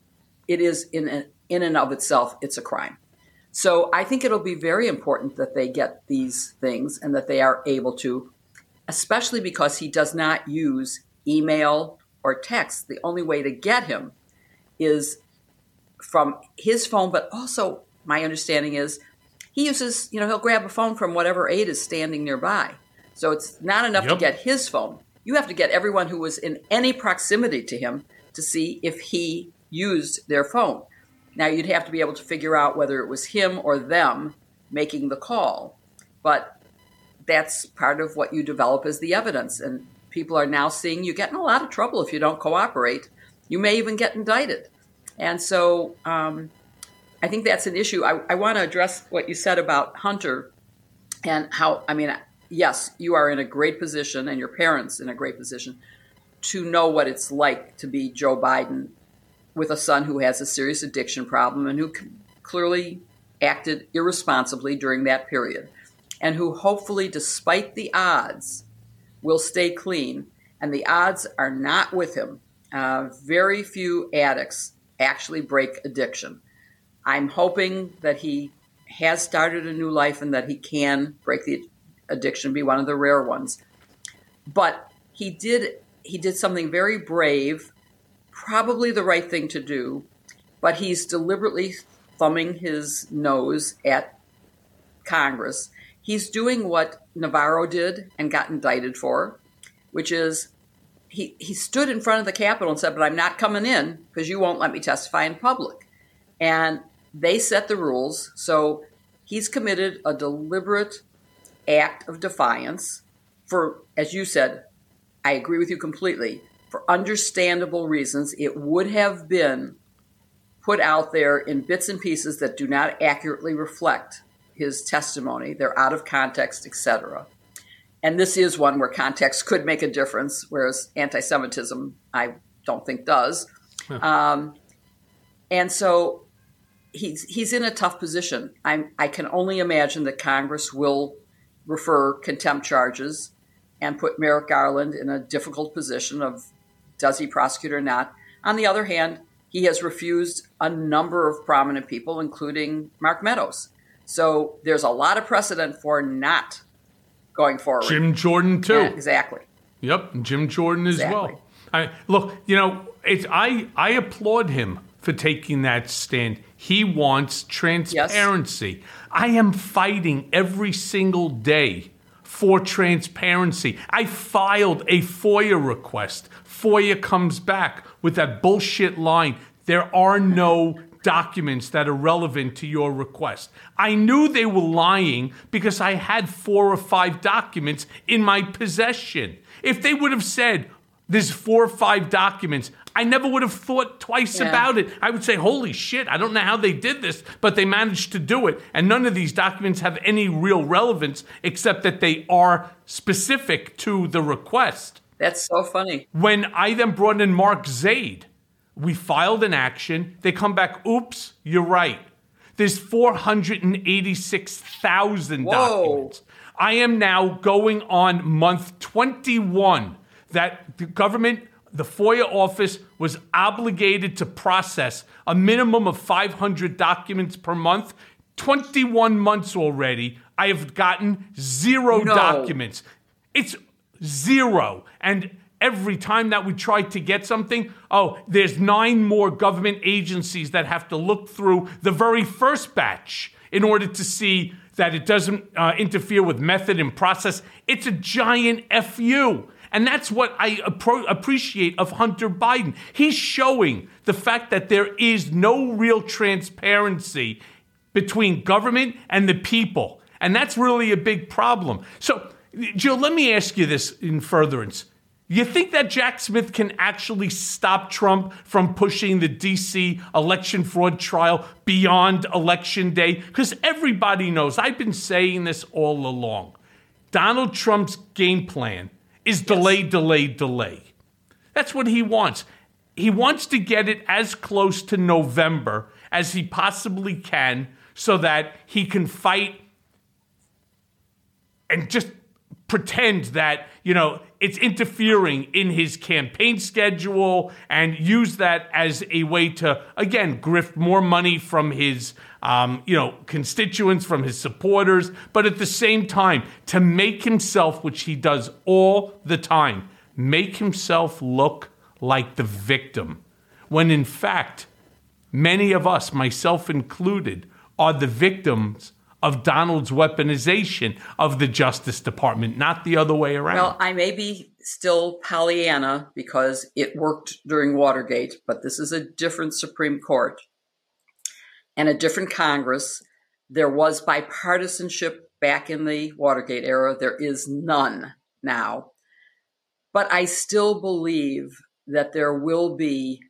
it is in in and of itself, it's a crime. So I think it'll be very important that they get these things and that they are able to, especially because he does not use email or text. The only way to get him is from his phone, but also my understanding is he uses, you know, he'll grab a phone from whatever aide is standing nearby. So it's not enough to get his phone. You have to get everyone who was in any proximity to him to see if he used their phone. Now you'd have to be able to figure out whether it was him or them making the call. But that's part of what you develop as the evidence. And people are now seeing you get in a lot of trouble if you don't cooperate. You may even get indicted. And so um, I think that's an issue. I, I want to address what you said about Hunter and how, I mean, yes, you are in a great position, and your parents in a great position to know what it's like to be Joe Biden with a son who has a serious addiction problem and who clearly acted irresponsibly during that period, and who hopefully, despite the odds, will stay clean. And the odds are not with him. Uh, very few addicts actually break addiction. I'm hoping that he has started a new life and that he can break the addiction, be one of the rare ones. But he did he did something very brave, probably the right thing to do, but he's deliberately thumbing his nose at Congress. He's doing what Navarro did and got indicted for, which is he, he stood in front of the Capitol and said, But I'm not coming in because you won't let me testify in public. And they set the rules. So he's committed a deliberate act of defiance for, as you said, I agree with you completely. For understandable reasons, it would have been put out there in bits and pieces that do not accurately reflect his testimony. They're out of context, etc. And this is one where context could make a difference, whereas anti-Semitism, I don't think does. Huh. Um, and so he's he's in a tough position. i I can only imagine that Congress will refer contempt charges and put Merrick Garland in a difficult position of does he prosecute or not. On the other hand, he has refused a number of prominent people, including Mark Meadows. So there's a lot of precedent for not going forward. Jim Jordan too. Yeah, exactly. Yep, Jim Jordan as exactly. well. I, look, you know, it's I I applaud him for taking that stand. He wants transparency. Yes. I am fighting every single day for transparency. I filed a FOIA request. FOIA comes back with that bullshit line there are no documents that are relevant to your request. I knew they were lying because I had four or five documents in my possession. If they would have said, there's four or five documents. I never would have thought twice yeah. about it. I would say, holy shit, I don't know how they did this, but they managed to do it. And none of these documents have any real relevance except that they are specific to the request. That's so funny. When I then brought in Mark Zaid, we filed an action. They come back, oops, you're right. There's 486,000 documents. I am now going on month 21 that the government, the FOIA office, was obligated to process a minimum of 500 documents per month. 21 months already, I have gotten zero no. documents. It's zero. And every time that we try to get something, oh, there's nine more government agencies that have to look through the very first batch in order to see that it doesn't uh, interfere with method and process. It's a giant FU. And that's what I appro- appreciate of Hunter Biden. He's showing the fact that there is no real transparency between government and the people. And that's really a big problem. So, Jill, let me ask you this in furtherance. You think that Jack Smith can actually stop Trump from pushing the DC election fraud trial beyond election day? Because everybody knows, I've been saying this all along. Donald Trump's game plan is delay, yes. delay, delay. That's what he wants. He wants to get it as close to November as he possibly can so that he can fight and just pretend that, you know, it's interfering in his campaign schedule and use that as a way to, again, grift more money from his um, you know, constituents, from his supporters, but at the same time, to make himself, which he does all the time, make himself look like the victim. When in fact, many of us, myself included, are the victims of Donald's weaponization of the Justice Department, not the other way around. Well, I may be still Pollyanna because it worked during Watergate, but this is a different Supreme Court and a different Congress. There was bipartisanship back in the Watergate era. There is none now. But I still believe that there will be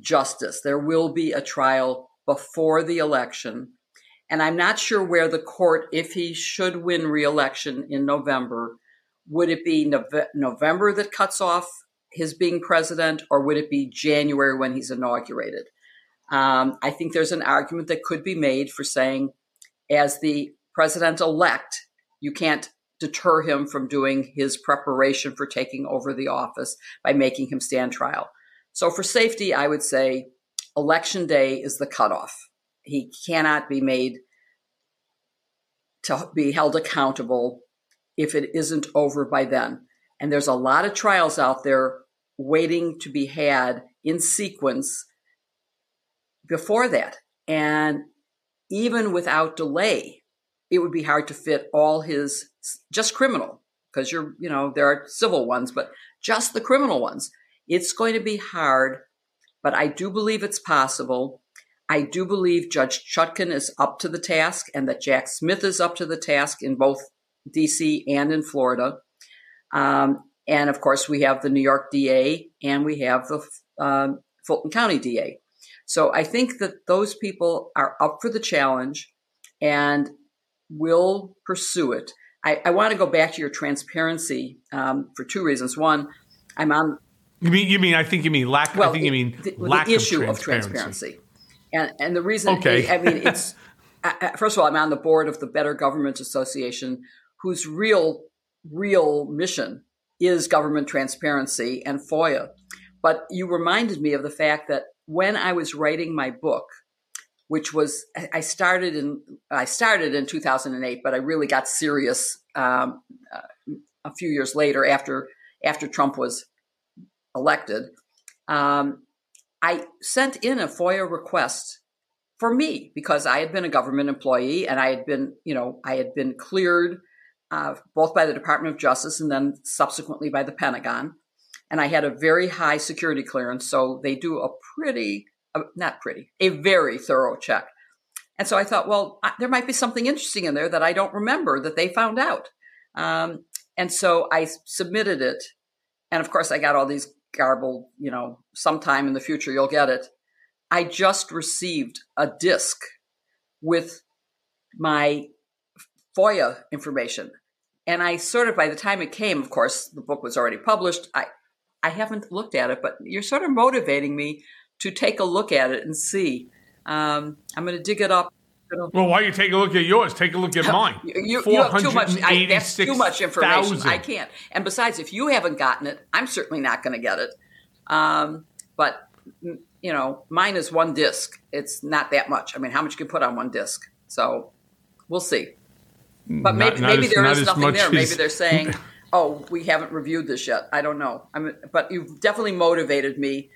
justice. There will be a trial before the election. And I'm not sure where the court, if he should win reelection in November, would it be Nove- November that cuts off his being president, or would it be January when he's inaugurated? Um, I think there's an argument that could be made for saying, as the president elect, you can't deter him from doing his preparation for taking over the office by making him stand trial. So, for safety, I would say election day is the cutoff. He cannot be made to be held accountable if it isn't over by then. And there's a lot of trials out there waiting to be had in sequence before that. And even without delay, it would be hard to fit all his just criminal because you're, you know, there are civil ones, but just the criminal ones. It's going to be hard, but I do believe it's possible. I do believe Judge Chutkan is up to the task and that Jack Smith is up to the task in both DC and in Florida. Um, and of course, we have the New York DA and we have the um, Fulton County DA. So I think that those people are up for the challenge and will pursue it. I, I want to go back to your transparency um, for two reasons. One, I'm on. You mean you mean I think you mean lack. Well, I think you mean the, lack the issue of of transparency. And and the reason. Okay. I mean, it's (laughs) first of all, I'm on the board of the Better Government Association, whose real real mission is government transparency and FOIA. But you reminded me of the fact that when I was writing my book, which was I started in I started in 2008, but I really got serious um, uh, a few years later after after Trump was elected. Um, I sent in a FOIA request for me because I had been a government employee and I had been, you know, I had been cleared uh, both by the Department of Justice and then subsequently by the Pentagon. And I had a very high security clearance. So they do a pretty, uh, not pretty, a very thorough check. And so I thought, well, I, there might be something interesting in there that I don't remember that they found out. Um, and so I submitted it. And of course, I got all these garbled, you know, sometime in the future you'll get it. I just received a disc with my FOIA information. And I sort of, by the time it came, of course, the book was already published. I, I haven't looked at it, but you're sort of motivating me to take a look at it and see. Um, I'm going to dig it up. Well, why you take a look at yours? Take a look at mine. You, you have too much. I, that's too much information. I can't. And besides, if you haven't gotten it, I'm certainly not going to get it. Um, but you know, mine is one disc. It's not that much. I mean, how much you put on one disc? So we'll see. But maybe, Not- not maybe as- there is nothing there. Maybe they're saying, (laughs) "Oh, we haven't reviewed this yet." I don't know. I'm, but you've definitely motivated me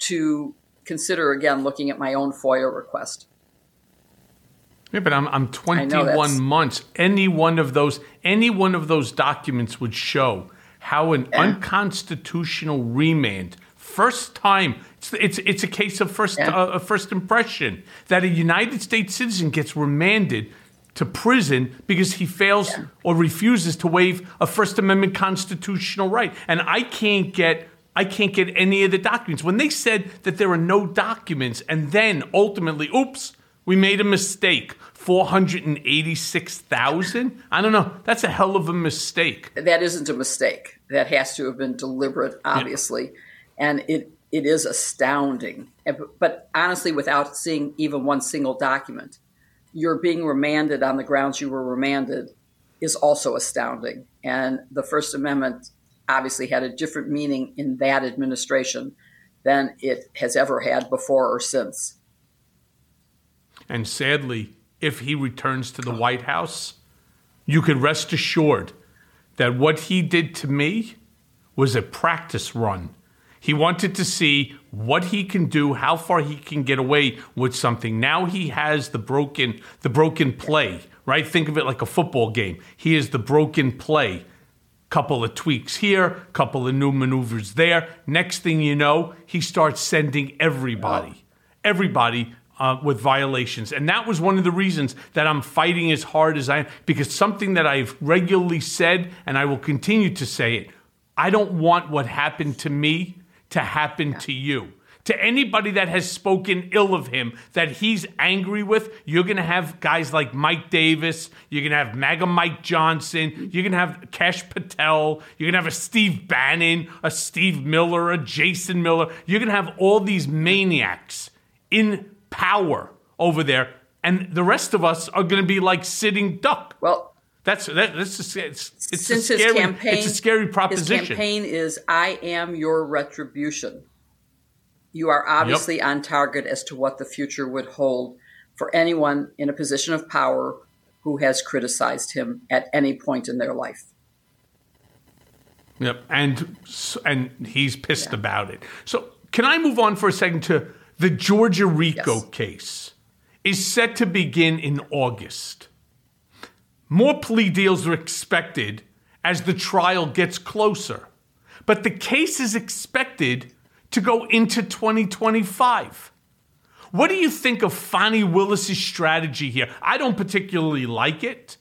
to consider again looking at my own FOIA request. Yeah, but I'm I'm 21 months. Any one of those any one of those documents would show how an unconstitutional remand first time it's it's, it's a case of first Yeah. uh, first impression that a United States citizen gets remanded to prison because he fails or refuses to waive a First Amendment constitutional right. And I can't get I can't get any of the documents. When they said that there are no documents and then ultimately, oops, we made a mistake. 486,000? I don't know. That's a hell of a mistake. that isn't a mistake. That has to have been deliberate, obviously, and it it is astounding. But honestly, without seeing even one single document, you're being remanded on the grounds you were remanded is also astounding. And the First Amendment obviously had a different meaning in that administration than it has ever had before or since. And sadly, if he returns to the White House, you could rest assured that what he did to me was a practice run. He wanted to see what he can do, how far he can get away with something. Now he has the broken the broken play, right? Think of it like a football game. He is the broken play. Couple of tweaks here, couple of new maneuvers there. Next thing you know, he starts sending everybody, everybody uh, with violations. And that was one of the reasons that I'm fighting as hard as I am, because something that I've regularly said, and I will continue to say it I don't want what happened to me to happen to you. to anybody that has spoken ill of him that he's angry with, you're going to have guys like Mike Davis. You're going to have MAGA Mike Johnson. You're going to have Kash Patel. You're going to have a Steve Bannon, a Steve Miller, a Jason Miller. You're going to have all these maniacs in power over there. And the rest of us are going to be like sitting duck. Well, That's that, that's a, it's, it's since a scary, his campaign, it's a scary his campaign is "I am your retribution." You are obviously on target as to what the future would hold for anyone in a position of power who has criticized him at any point in their life. Yep, and and he's pissed about it. So can I move on for a second to the Georgia RICO Yes. case is set to begin in August. More plea deals are expected as the trial gets closer, but the case is expected to go into 2025. What do you think of Fani Willis's strategy here? I don't particularly like it.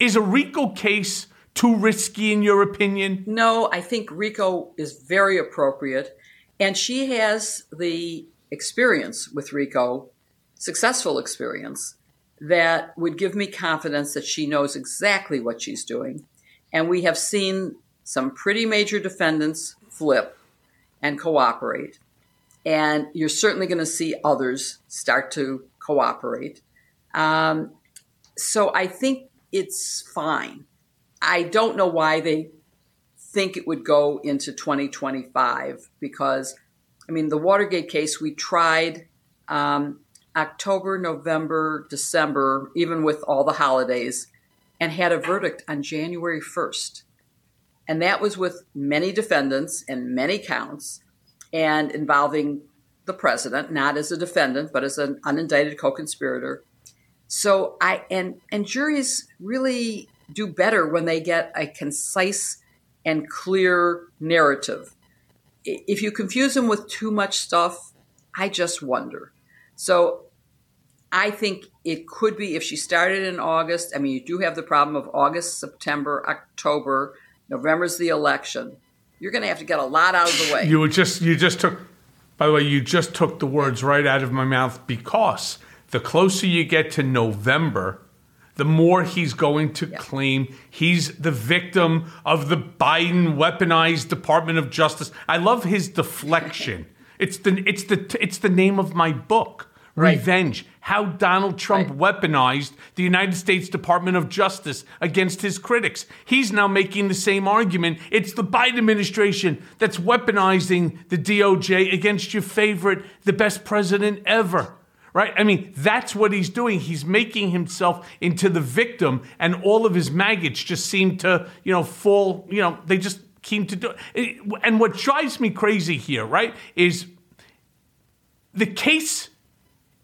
Is a RICO case too risky in your opinion? No, I think Rico is very appropriate, and she has the experience with Rico, successful experience, that would give me confidence that she knows exactly what she's doing. And we have seen some pretty major defendants flip and cooperate. And you're certainly going to see others start to cooperate. Um, so I think it's fine. I don't know why they think it would go into 2025 because, I mean, the Watergate case, we tried um, October, November, December, even with all the holidays, and had a verdict on January 1st. And that was with many defendants and many counts and involving the president, not as a defendant, but as an unindicted co conspirator. So I and and juries really do better when they get a concise and clear narrative. If you confuse them with too much stuff, I just wonder. So I think it could be if she started in August. I mean, you do have the problem of August, September, October, November's the election. You're going to have to get a lot out of the way. You just you just took by the way, you just took the words right out of my mouth because the closer you get to November, the more he's going to claim he's the victim of the Biden weaponized Department of Justice. I love his deflection. (laughs) it's the it's the it's the name of my book. Right. Revenge. How Donald Trump Right. weaponized the United States Department of Justice against his critics. He's now making the same argument. It's the Biden administration that's weaponizing the DOJ against your favorite, the best president ever. Right? I mean, that's what he's doing. He's making himself into the victim, and all of his maggots just seem to, you know, fall, you know, they just seem to do it. And what drives me crazy here, right, is the case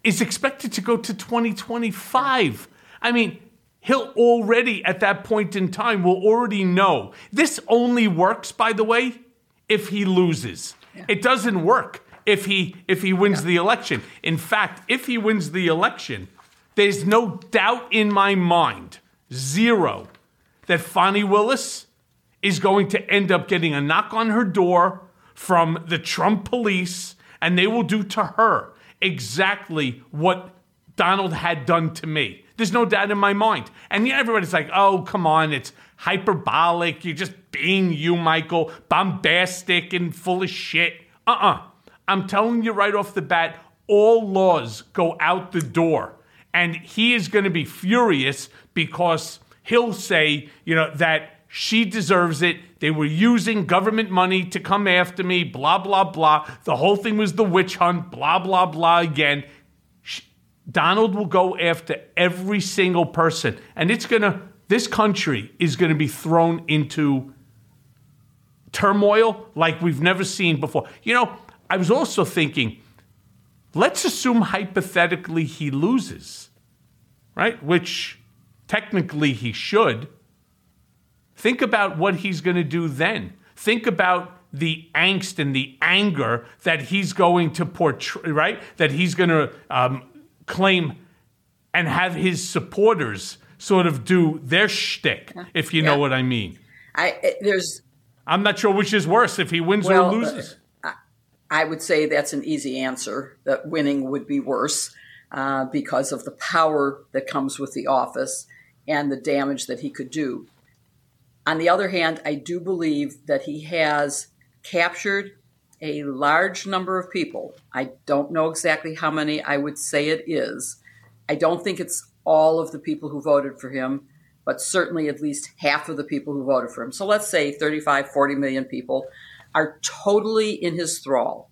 is expected to go to 2025. I mean, he'll already, at that point in time, will already know. This only works, by the way, if he loses. It doesn't work if he if he wins the election. In fact, if he wins the election, there's no doubt in my mind, zero, that Fani Willis is going to end up getting a knock on her door from the Trump police, and they will do to her exactly what Donald had done to me. There's no doubt in my mind. And yeah, everybody's like, oh, come on, it's hyperbolic. You're just being you, Michael, bombastic and full of shit. Uh uh I'm telling you right off the bat, all laws go out the door. And he is going to be furious because he'll say, you know, that she deserves it. They were using government money to come after me, blah, blah, blah. The whole thing was the witch hunt, blah, blah, blah again. Sh- Donald will go after every single person. And it's going to, this country is going to be thrown into turmoil like we've never seen before. You know, I was also thinking, let's assume hypothetically he loses, right? Which technically he should. Think about what he's going to do then. Think about the angst and the anger that he's going to portray, right? That he's going to um, claim and have his supporters sort of do their shtick, if you know what I mean. I there's I'm not sure which is worse if he wins Well, or loses. I would say that's an easy answer. That winning would be worse uh, because of the power that comes with the office and the damage that he could do. On the other hand, I do believe that he has captured a large number of people. I don't know exactly how many I would say it is. I don't think it's all of the people who voted for him, but certainly at least half of the people who voted for him. So let's say 35, 40 million people are totally in his thrall.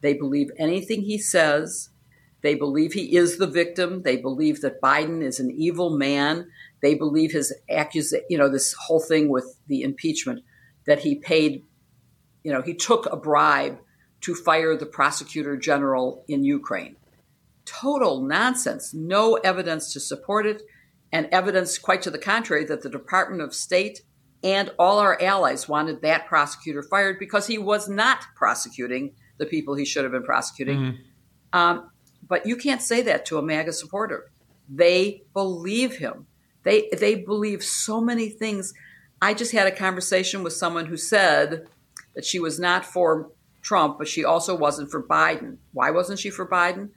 They believe anything he says. They believe he is the victim. They believe that Biden is an evil man. They believe his accusation, you know, this whole thing with the impeachment that he paid, you know, he took a bribe to fire the prosecutor general in Ukraine. Total nonsense. No evidence to support it, and evidence quite to the contrary that the Department of State and all our allies wanted that prosecutor fired because he was not prosecuting the people he should have been prosecuting. Mm-hmm. Um, but you can't say that to a MAGA supporter. They believe him. They they believe so many things. I just had a conversation with someone who said that she was not for Trump, but she also wasn't for Biden. Why wasn't she for Biden?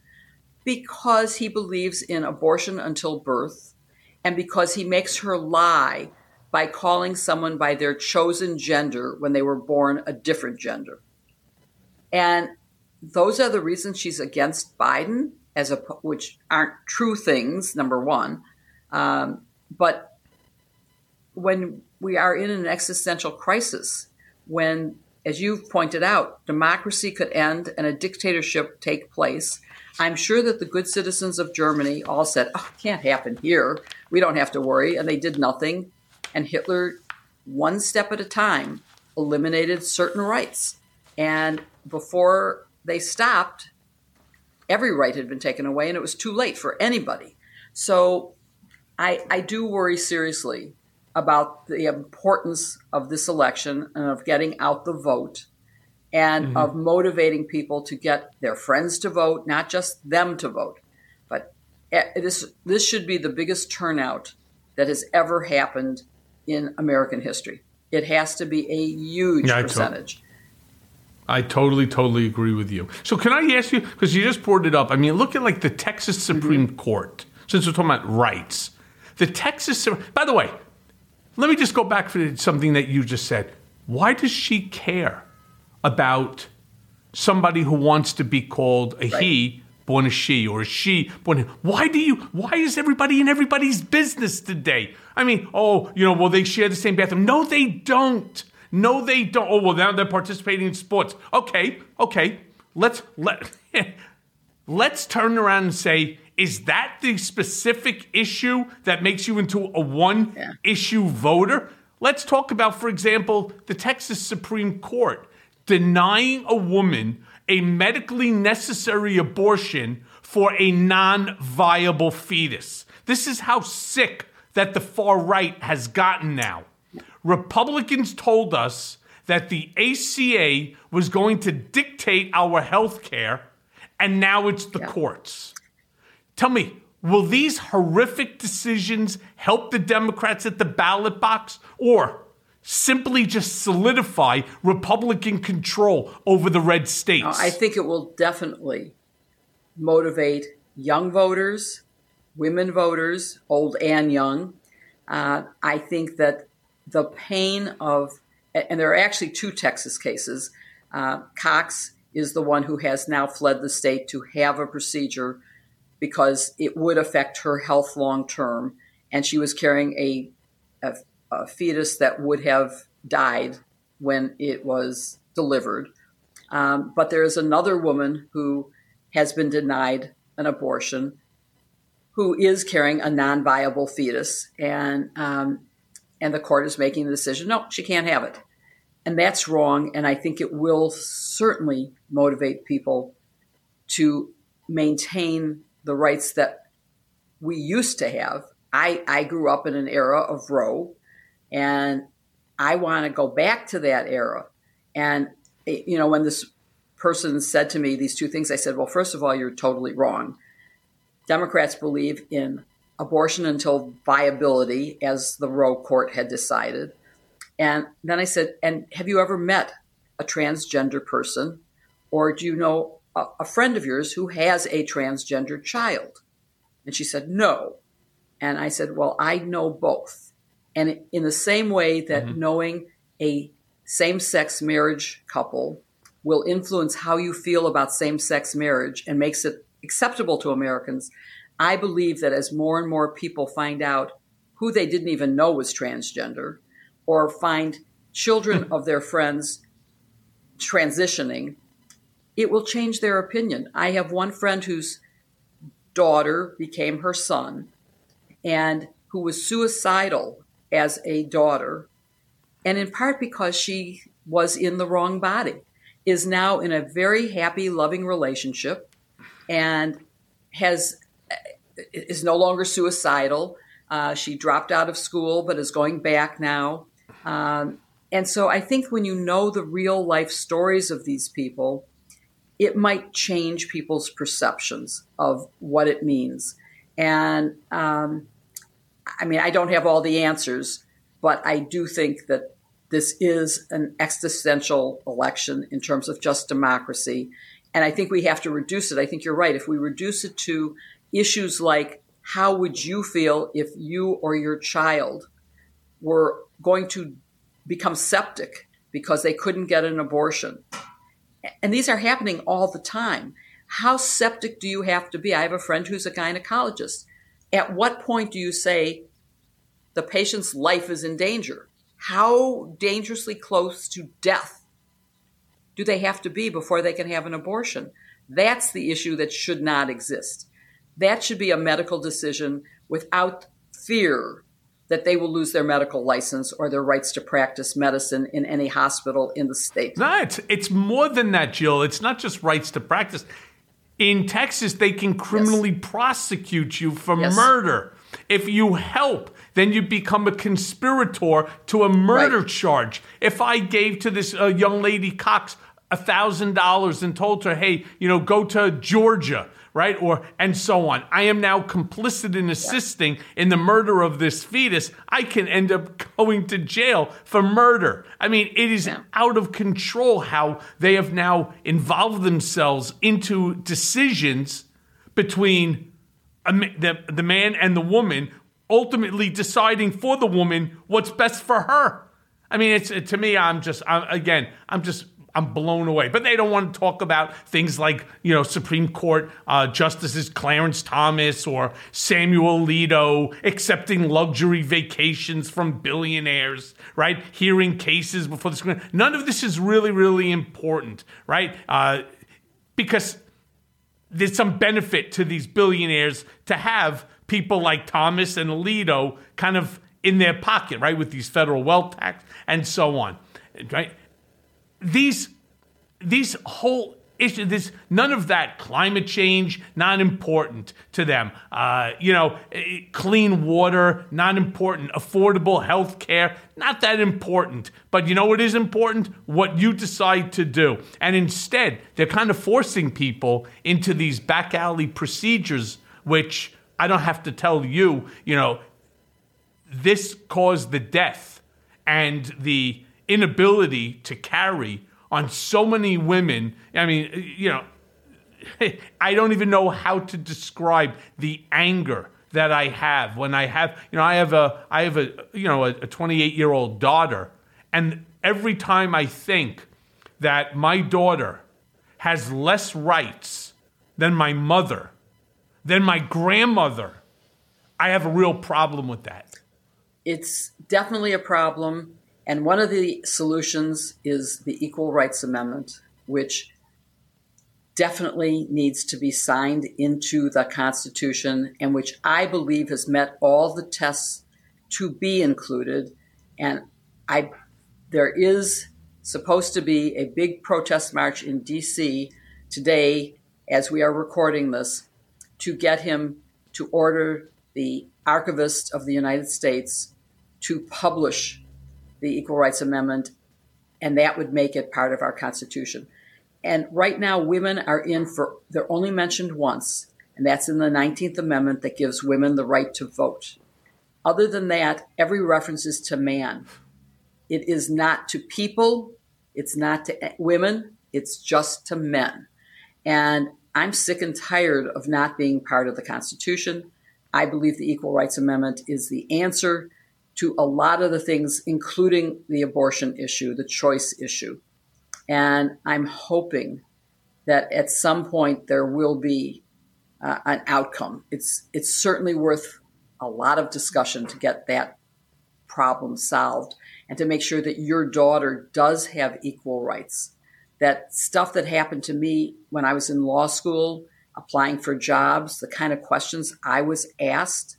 Because he believes in abortion until birth, and because he makes her lie by calling someone by their chosen gender when they were born a different gender. And those are the reasons she's against Biden, as a which aren't true things. Number one, um, but when we are in an existential crisis, when, as you've pointed out, democracy could end and a dictatorship take place, I'm sure that the good citizens of Germany all said, oh, can't happen here. We don't have to worry. And they did nothing. And Hitler, one step at a time, eliminated certain rights. And before they stopped, every right had been taken away, and it was too late for anybody. So I, I do worry seriously about the importance of this election and of getting out the vote and mm-hmm. of motivating people to get their friends to vote, not just them to vote. But eh, this, this should be the biggest turnout that has ever happened in American history. It has to be a huge yeah, percentage. I totally, totally agree with you. So, can I ask you, because you just brought it up, I mean, look at like the Texas Supreme mm-hmm. Court, since we're talking about rights. The Texas, by the way, let me just go back for something that you just said. Why does she care about somebody who wants to be called a right. he born a she or a she born a, why do you why is everybody in everybody's business today? I mean oh you know well they share the same bathroom. No they don't. No they don't. Oh well now they're participating in sports. Okay okay. Let's let (laughs) let's turn around and say is that the specific issue that makes you into a one yeah. issue voter? Let's talk about, for example, the Texas Supreme Court denying a woman a medically necessary abortion for a non viable fetus. This is how sick that the far right has gotten now. Republicans told us that the ACA was going to dictate our health care, and now it's the yeah. courts. Tell me, will these horrific decisions help the Democrats at the ballot box or simply just solidify Republican control over the red states? I think it will definitely motivate young voters, women voters, old and young. Uh, I think that the pain of, and there are actually two Texas cases. Uh, Cox is the one who has now fled the state to have a procedure because it would affect her health long term. And she was carrying a, a, a, fetus that would have died when it was delivered. Um, but there is another woman who has been denied an abortion who is carrying a non viable fetus. And, um, and the court is making the decision no, she can't have it. And that's wrong. And I think it will certainly motivate people to maintain the rights that we used to have. I, I grew up in an era of Roe, and I want to go back to that era. And, you know, when this person said to me these two things, I said, well, first of all, you're totally wrong. Democrats believe in abortion until viability, as the Roe court had decided. And then I said, and have you ever met a transgender person Or do you know a, a friend of yours who has a transgender child? And she said, No. And I said, Well, I know both. And in the same way that Mm-hmm. knowing a same sex marriage couple will influence how you feel about same sex marriage and makes it acceptable to Americans, I believe that as more and more people find out who they didn't even know was transgender or find children of their friends transitioning, it will change their opinion. I have one friend whose daughter became her son and who was suicidal as a daughter, and in part because she was in the wrong body, is now in a very happy, loving relationship and has is no longer suicidal. Uh, she dropped out of school but is going back now. Um, and so I think when you know the real life stories of these people, it might change people's perceptions of what it means. And um, I mean, I don't have all the answers, but I do think that this is an existential election in terms of just democracy. And I think we have to reduce it. I think you're right. If we reduce it to issues like how would you feel if you or your child were going to become septic because they couldn't get an abortion? And these are happening all the time. How septic do you have to be? I have a friend who's a gynecologist. At what point do you say the patient's life is in danger? How dangerously close to death do they have to be before they can have an abortion? That's the issue that should not exist. That should be a medical decision without fear that they will lose their medical license or their rights to practice medicine in any hospital in the state. No, it's it's more than that, Jill. It's not just rights to practice. In Texas, they can criminally prosecute you for Yes. murder. If you help, then you become a conspirator to a murder Right. charge. If I gave to this uh, young lady Cox a thousand dollars and told her, "Hey, you know, go to Georgia," right, or and so on, I am now complicit in assisting in the murder of this fetus. I can end up going to jail for murder. I mean, it is Yeah. out of control how they have now involved themselves into decisions between a, the, the man and the woman, ultimately deciding for the woman what's best for her. I mean, it's to me, I'm just, I'm, again, I'm just, I'm blown away. But they don't want to talk about things like, you know, Supreme Court uh, Justices Clarence Thomas or Samuel Alito accepting luxury vacations from billionaires, right? Hearing cases before the screen. None of this is really, really important, right? Uh, because there's some benefit to these billionaires to have people like Thomas and Alito kind of in their pocket, right, with these federal wealth tax and so on, right? These these whole issue, this none of that climate change not important to them. Uh, you know, eh, clean water not important. Affordable health care not that important. But you know what is important? What you decide to do. And instead, they're kind of forcing people into these back alley procedures, which I don't have to tell you. You know, this caused the death and the inability to carry on so many women. I mean, you know, (laughs) I don't even know how to describe the anger that I have when I have, you know, I have a, I have a, you know, a 28 year old daughter, and every time I think that my daughter has less rights than my mother, than my grandmother, I have a real problem with that. it's definitely a problem. And one of the solutions is the Equal Rights Amendment, which definitely needs to be signed into the Constitution and which I believe has met all the tests to be included. And I, there is supposed to be a big protest march in DC today as we are recording this to get him to order the archivist of the United States to publish the Equal Rights Amendment, and that would make it part of our Constitution. And right now, women are in for, they're only mentioned once, and that's in the 19th Amendment that gives women the right to vote. Other than that, every reference is to man. It is not to people, it's not to women, it's just to men. And I'm sick and tired of not being part of the Constitution. I believe the Equal Rights Amendment is the answer to a lot of the things, including the abortion issue, the choice issue. And I'm hoping that at some point there will be uh, an outcome. It's it's certainly worth a lot of discussion to get that problem solved and to make sure that your daughter does have equal rights. That stuff that happened to me when I was in law school, applying for jobs, the kind of questions I was asked,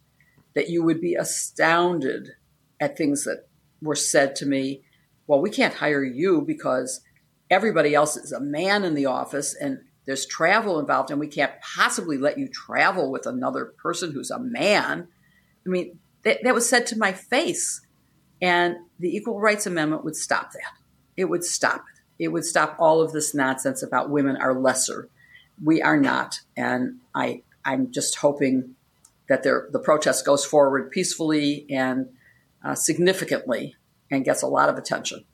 that you would be astounded at things that were said to me. Well, we can't hire you because everybody else is a man in the office and there's travel involved, and we can't possibly let you travel with another person who's a man. I mean, that, that was said to my face. And the Equal Rights Amendment would stop that. It would stop it. It would stop all of this nonsense about women are lesser. We are not. And I, I'm just hoping that there, the protest goes forward peacefully and uh, significantly and gets a lot of attention.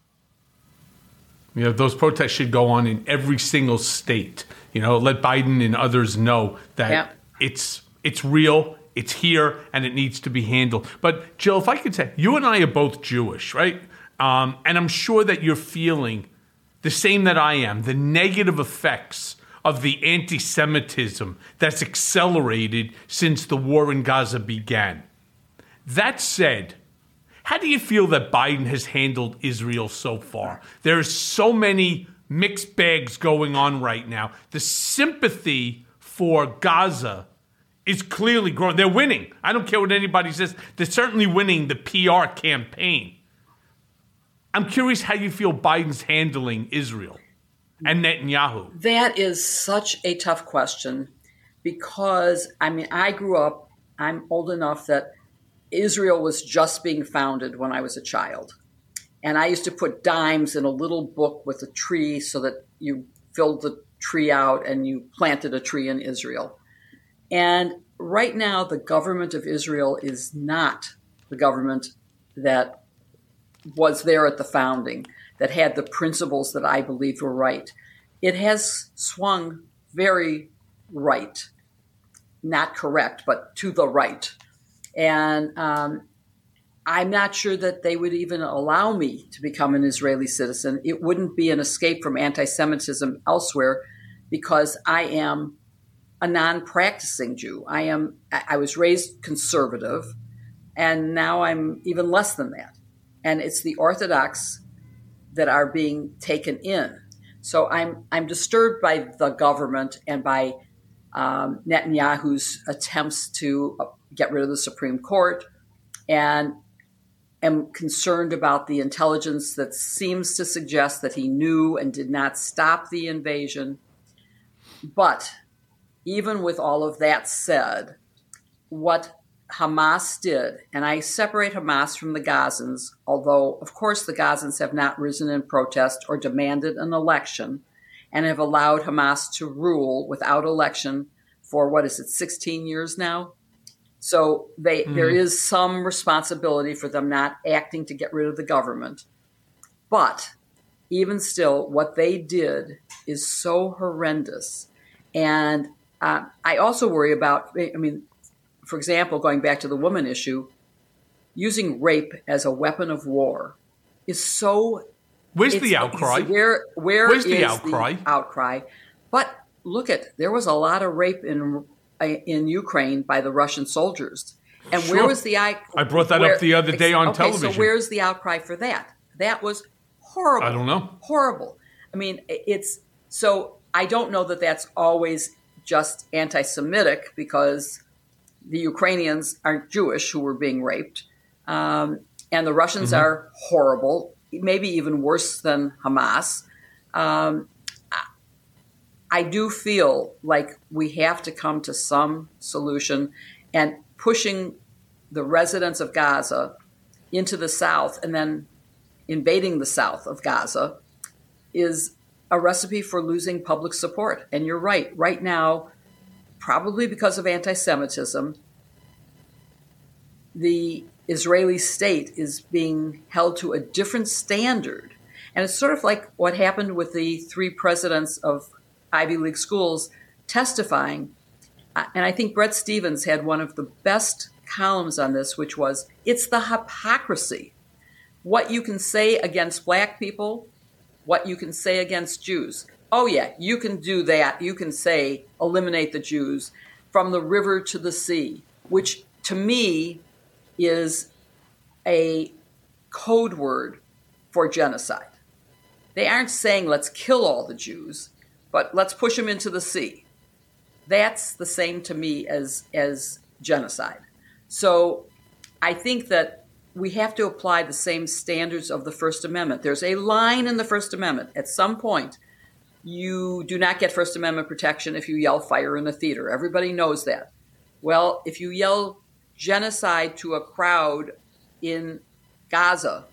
You know, those protests should go on in every single state. You know, let Biden and others know that Yeah. it's it's real, it's here, and it needs to be handled. But Jill, if I could say, you and I are both Jewish, right? Um, and I'm sure that you're feeling the same that I am, the negative effects of the anti-Semitism that's accelerated since the war in Gaza began. That said, how do you feel that Biden has handled Israel so far? There's so many mixed bags going on right now. The sympathy for Gaza is clearly growing. They're winning. I don't care what anybody says. They're certainly winning the PR campaign. I'm curious how you feel Biden's handling Israel and Netanyahu. That is such a tough question because, I mean, I grew up, I'm old enough that Israel was just being founded when I was a child. And I used to put dimes in a little book with a tree so that you filled the tree out and you planted a tree in Israel. And right now, the government of Israel is not the government that was there at the founding, that had the principles that I believed were right. It has swung very right, not correct, but to the right. And um, I'm not sure that they would even allow me to become an Israeli citizen. It wouldn't be an escape from anti Semitism elsewhere because I am a non practicing Jew. I am I was raised conservative and now I'm even less than that. And it's the Orthodox that are being taken in. So I'm I'm disturbed by the government and by um, Netanyahu's attempts to get rid of the Supreme Court, and am concerned about the intelligence that seems to suggest that he knew and did not stop the invasion. But even with all of that said, what Hamas did, and I separate Hamas from the Gazans, although, of course, the Gazans have not risen in protest or demanded an election and have allowed Hamas to rule without election for what is it, 16 years now? So they, there is some responsibility for them not acting to get rid of the government. But even still, what they did is so horrendous. And uh, I also worry about, I mean, for example, going back to the woman issue, using rape as a weapon of war is so. Where's the outcry? Where where Where's the outcry? outcry? But look at there was a lot of rape in in Ukraine by the Russian soldiers, and where was the I? I brought that up the other day on okay, television. So where's the outcry for that? That was horrible. I don't know. Horrible. I mean, it's so I don't know that that's always just anti-Semitic because the Ukrainians aren't Jewish who were being raped, um, and the Russians Mm-hmm. are horrible, maybe even worse than Hamas. Um, I do feel like we have to come to some solution, and pushing the residents of Gaza into the south and then invading the south of Gaza is a recipe for losing public support. And you're right. Right now, probably because of anti Semitism, the Israeli state is being held to a different standard. And it's sort of like what happened with the three presidents of Ivy League schools testifying. Uh, And I think Bret Stephens had one of the best columns on this, which was It's the hypocrisy. What you can say against black people, what you can say against Jews. Oh, yeah, you can do that. You can say eliminate the Jews from the river to the sea, which to me is a code word for genocide. They aren't saying let's kill all the Jews, but let's push them into the sea. That's the same to me as as genocide. So I think that we have to apply the same standards of the First Amendment. There's a line in the First Amendment. At some point, you do not get First Amendment protection if you yell fire in a theater. Everybody knows that. Well, if you yell genocide to a crowd in Gaza,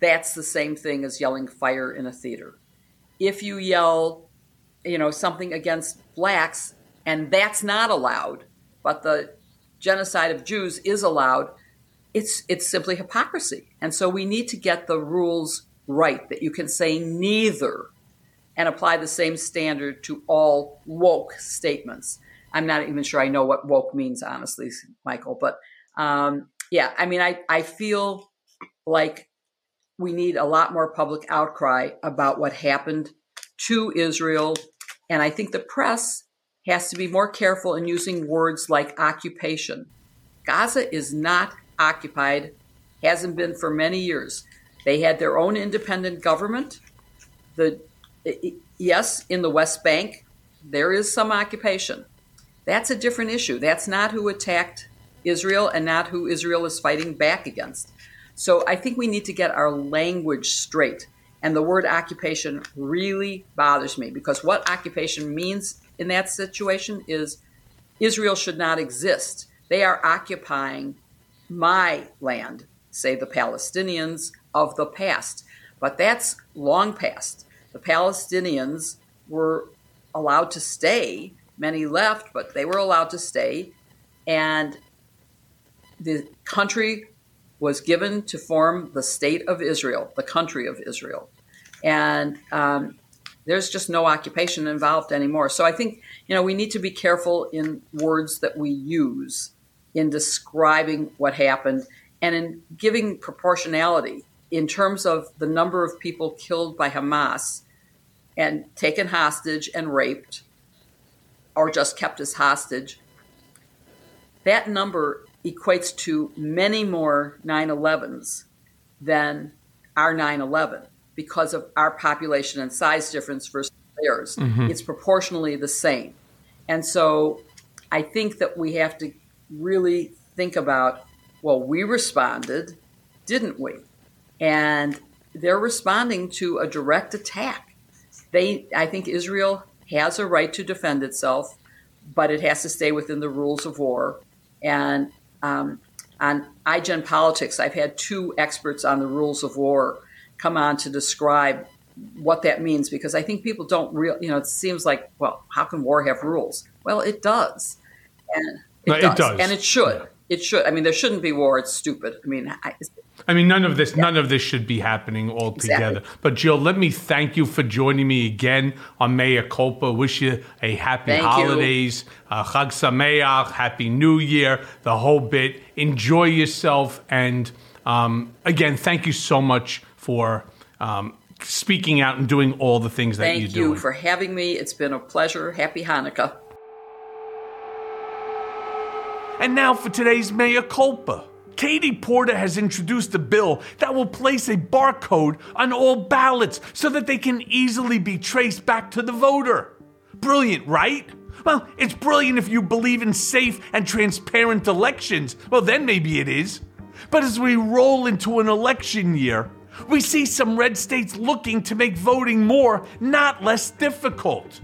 that's the same thing as yelling fire in a theater. If you yell, you know, something against blacks and that's not allowed, but the genocide of Jews is allowed, it's it's simply hypocrisy. And so we need to get the rules right that you can say neither and apply the same standard to all woke statements. I'm not even sure I know what woke means, honestly, Michael. But um, yeah, I mean, I, I feel like we need a lot more public outcry about what happened to Israel. And I think the press has to be more careful in using words like occupation. Gaza is not occupied, hasn't been for many years. They had their own independent government. The yes, in the West Bank, there is some occupation. That's a different issue. That's not who attacked Israel and not who Israel is fighting back against. So I think we need to get our language straight. And the word occupation really bothers me because what occupation means in that situation is Israel should not exist. They are occupying my land, say the Palestinians of the past. But that's long past. The Palestinians were allowed to stay. Many left, but they were allowed to stay. And the country was given to form the state of Israel, the country of Israel. And um, there's just no occupation involved anymore. So I think, you know, we need to be careful in words that we use in describing what happened and in giving proportionality in terms of the number of people killed by Hamas and taken hostage and raped or just kept as hostage. That number equates to many more 9 11s than our 9 11 because of our population and size difference versus theirs. Mm-hmm. It's proportionally the same. And so I think that we have to really think about well, we responded, didn't we? And they're responding to a direct attack. They, I think Israel has a right to defend itself, but it has to stay within the rules of war. And um, on iGen Politics, I've had two experts on the rules of war come on to describe what that means because I think people don't real you know it seems like well how can war have rules well it does and it, No, it does. does. and it should Yeah. It should I mean there shouldn't be war it's stupid I mean I, I mean, none of this, none of this should be happening altogether. Exactly. But Jill, let me thank you for joining me again on Mea Culpa. Wish you a happy Thank holidays, uh, Chag Sameach, Happy New Year, the whole bit. Enjoy yourself, and um, again, thank you so much for um, speaking out and doing all the things that you do. thank you for having me it's been a pleasure happy Hanukkah And now for today's Mea Culpa. Katie Porter has introduced a bill that will place a barcode on all ballots so that they can easily be traced back to the voter. Brilliant, right? Well, it's brilliant if you believe in safe and transparent elections. Well, then maybe it is. But as we roll into an election year, we see some red states looking to make voting more, not less difficult.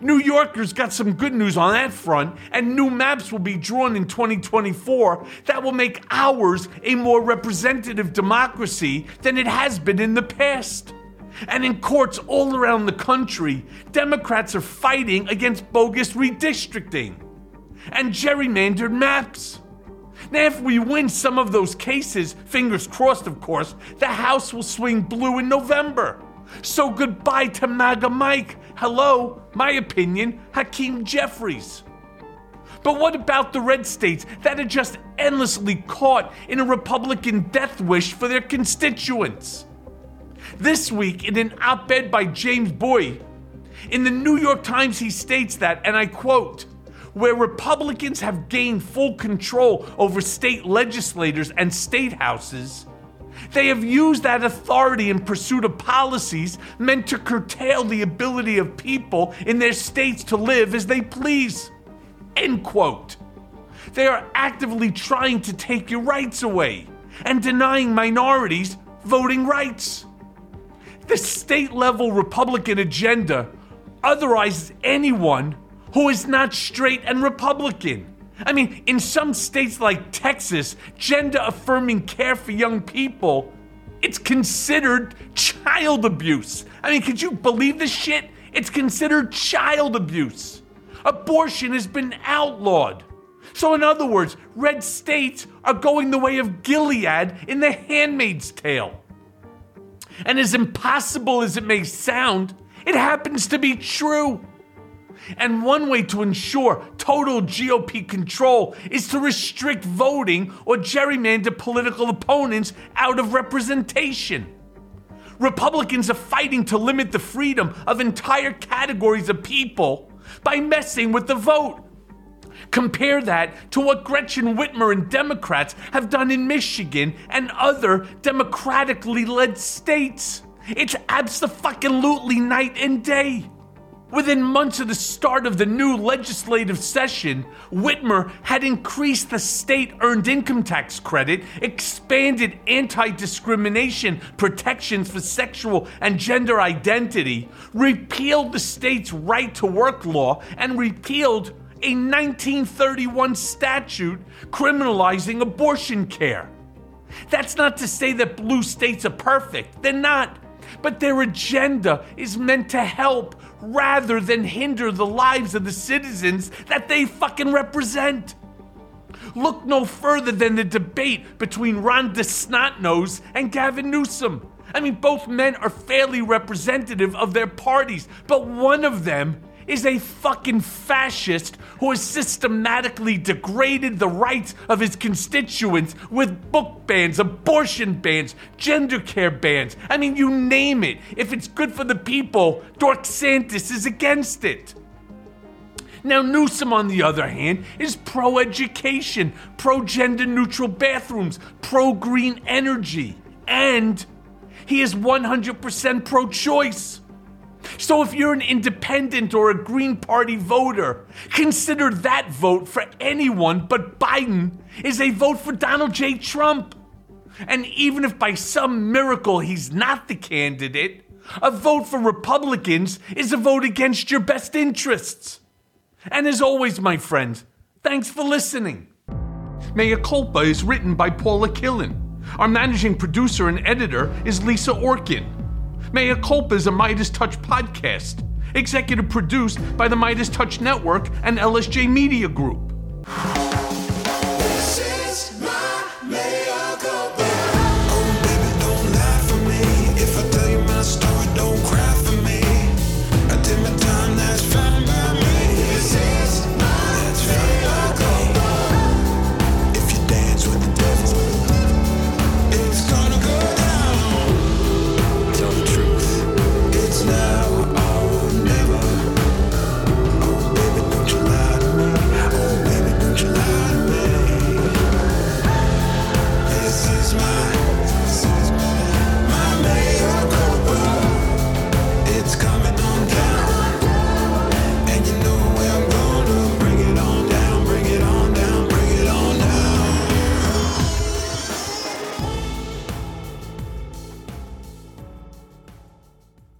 New Yorkers got some good news on that front, and new maps will be drawn in 2024 that will make ours a more representative democracy than it has been in the past. And in courts all around the country, Democrats are fighting against bogus redistricting and gerrymandered maps. Now, if we win some of those cases, fingers crossed, of course, the House will swing blue in November. So goodbye to MAGA Mike. Hello, my opinion, Hakeem Jeffries. But what about the red states that are just endlessly caught in a Republican death wish for their constituents? This week, in an op ed by Jamelle Bouie, in the New York Times, he states that, and I quote, where Republicans have gained full control over state legislators and state houses, they have used that authority in pursuit of policies meant to curtail the ability of people in their states to live as they please. End quote. They are actively trying to take your rights away and denying minorities voting rights. The state level Republican agenda otherizes anyone who is not straight and Republican. I mean, in some states like Texas, gender affirming care for young people, it's considered child abuse. I mean, could you believe this shit? It's considered child abuse. Abortion has been outlawed. So, in other words, red states are going the way of Gilead in The Handmaid's Tale. And as impossible as it may sound, it happens to be true. And one way to ensure total GOP control is to restrict voting or gerrymander political opponents out of representation. Republicans are fighting to limit the freedom of entire categories of people by messing with the vote. Compare that to what Gretchen Whitmer and Democrats have done in Michigan and other democratically led states. It's absolutely night and day. Within months of the start of the new legislative session, Whitmer had increased the state earned income tax credit, expanded anti discrimination protections for sexual and gender identity, repealed the state's right to work law, and repealed a 1931 statute criminalizing abortion care. That's not to say that blue states are perfect, they're not. But their agenda is meant to help rather than hinder the lives of the citizens that they fucking represent. Look no further than the debate between Ron DeSnotnose and Gavin Newsom. I mean, both men are fairly representative of their parties, but one of them is a fucking fascist who has systematically degraded the rights of his constituents with book bans, abortion bans, gender care bans. I mean, you name it. If it's good for the people, Dork Santis is against it. Now, Newsom, on the other hand, is pro education, pro gender neutral bathrooms, pro green energy, and he is 100% pro choice. So if you're an independent or a Green Party voter, consider that vote for anyone but Biden is a vote for Donald J. Trump. And even if by some miracle he's not the candidate, a vote for Republicans is a vote against your best interests. And as always, my friend, thanks for listening. Mea Culpa is written by Paula Killen. Our managing producer and editor is Lisa Orkin. Mea Culpa is a Midas Touch podcast, executive produced by the Midas Touch Network and LSJ Media Group.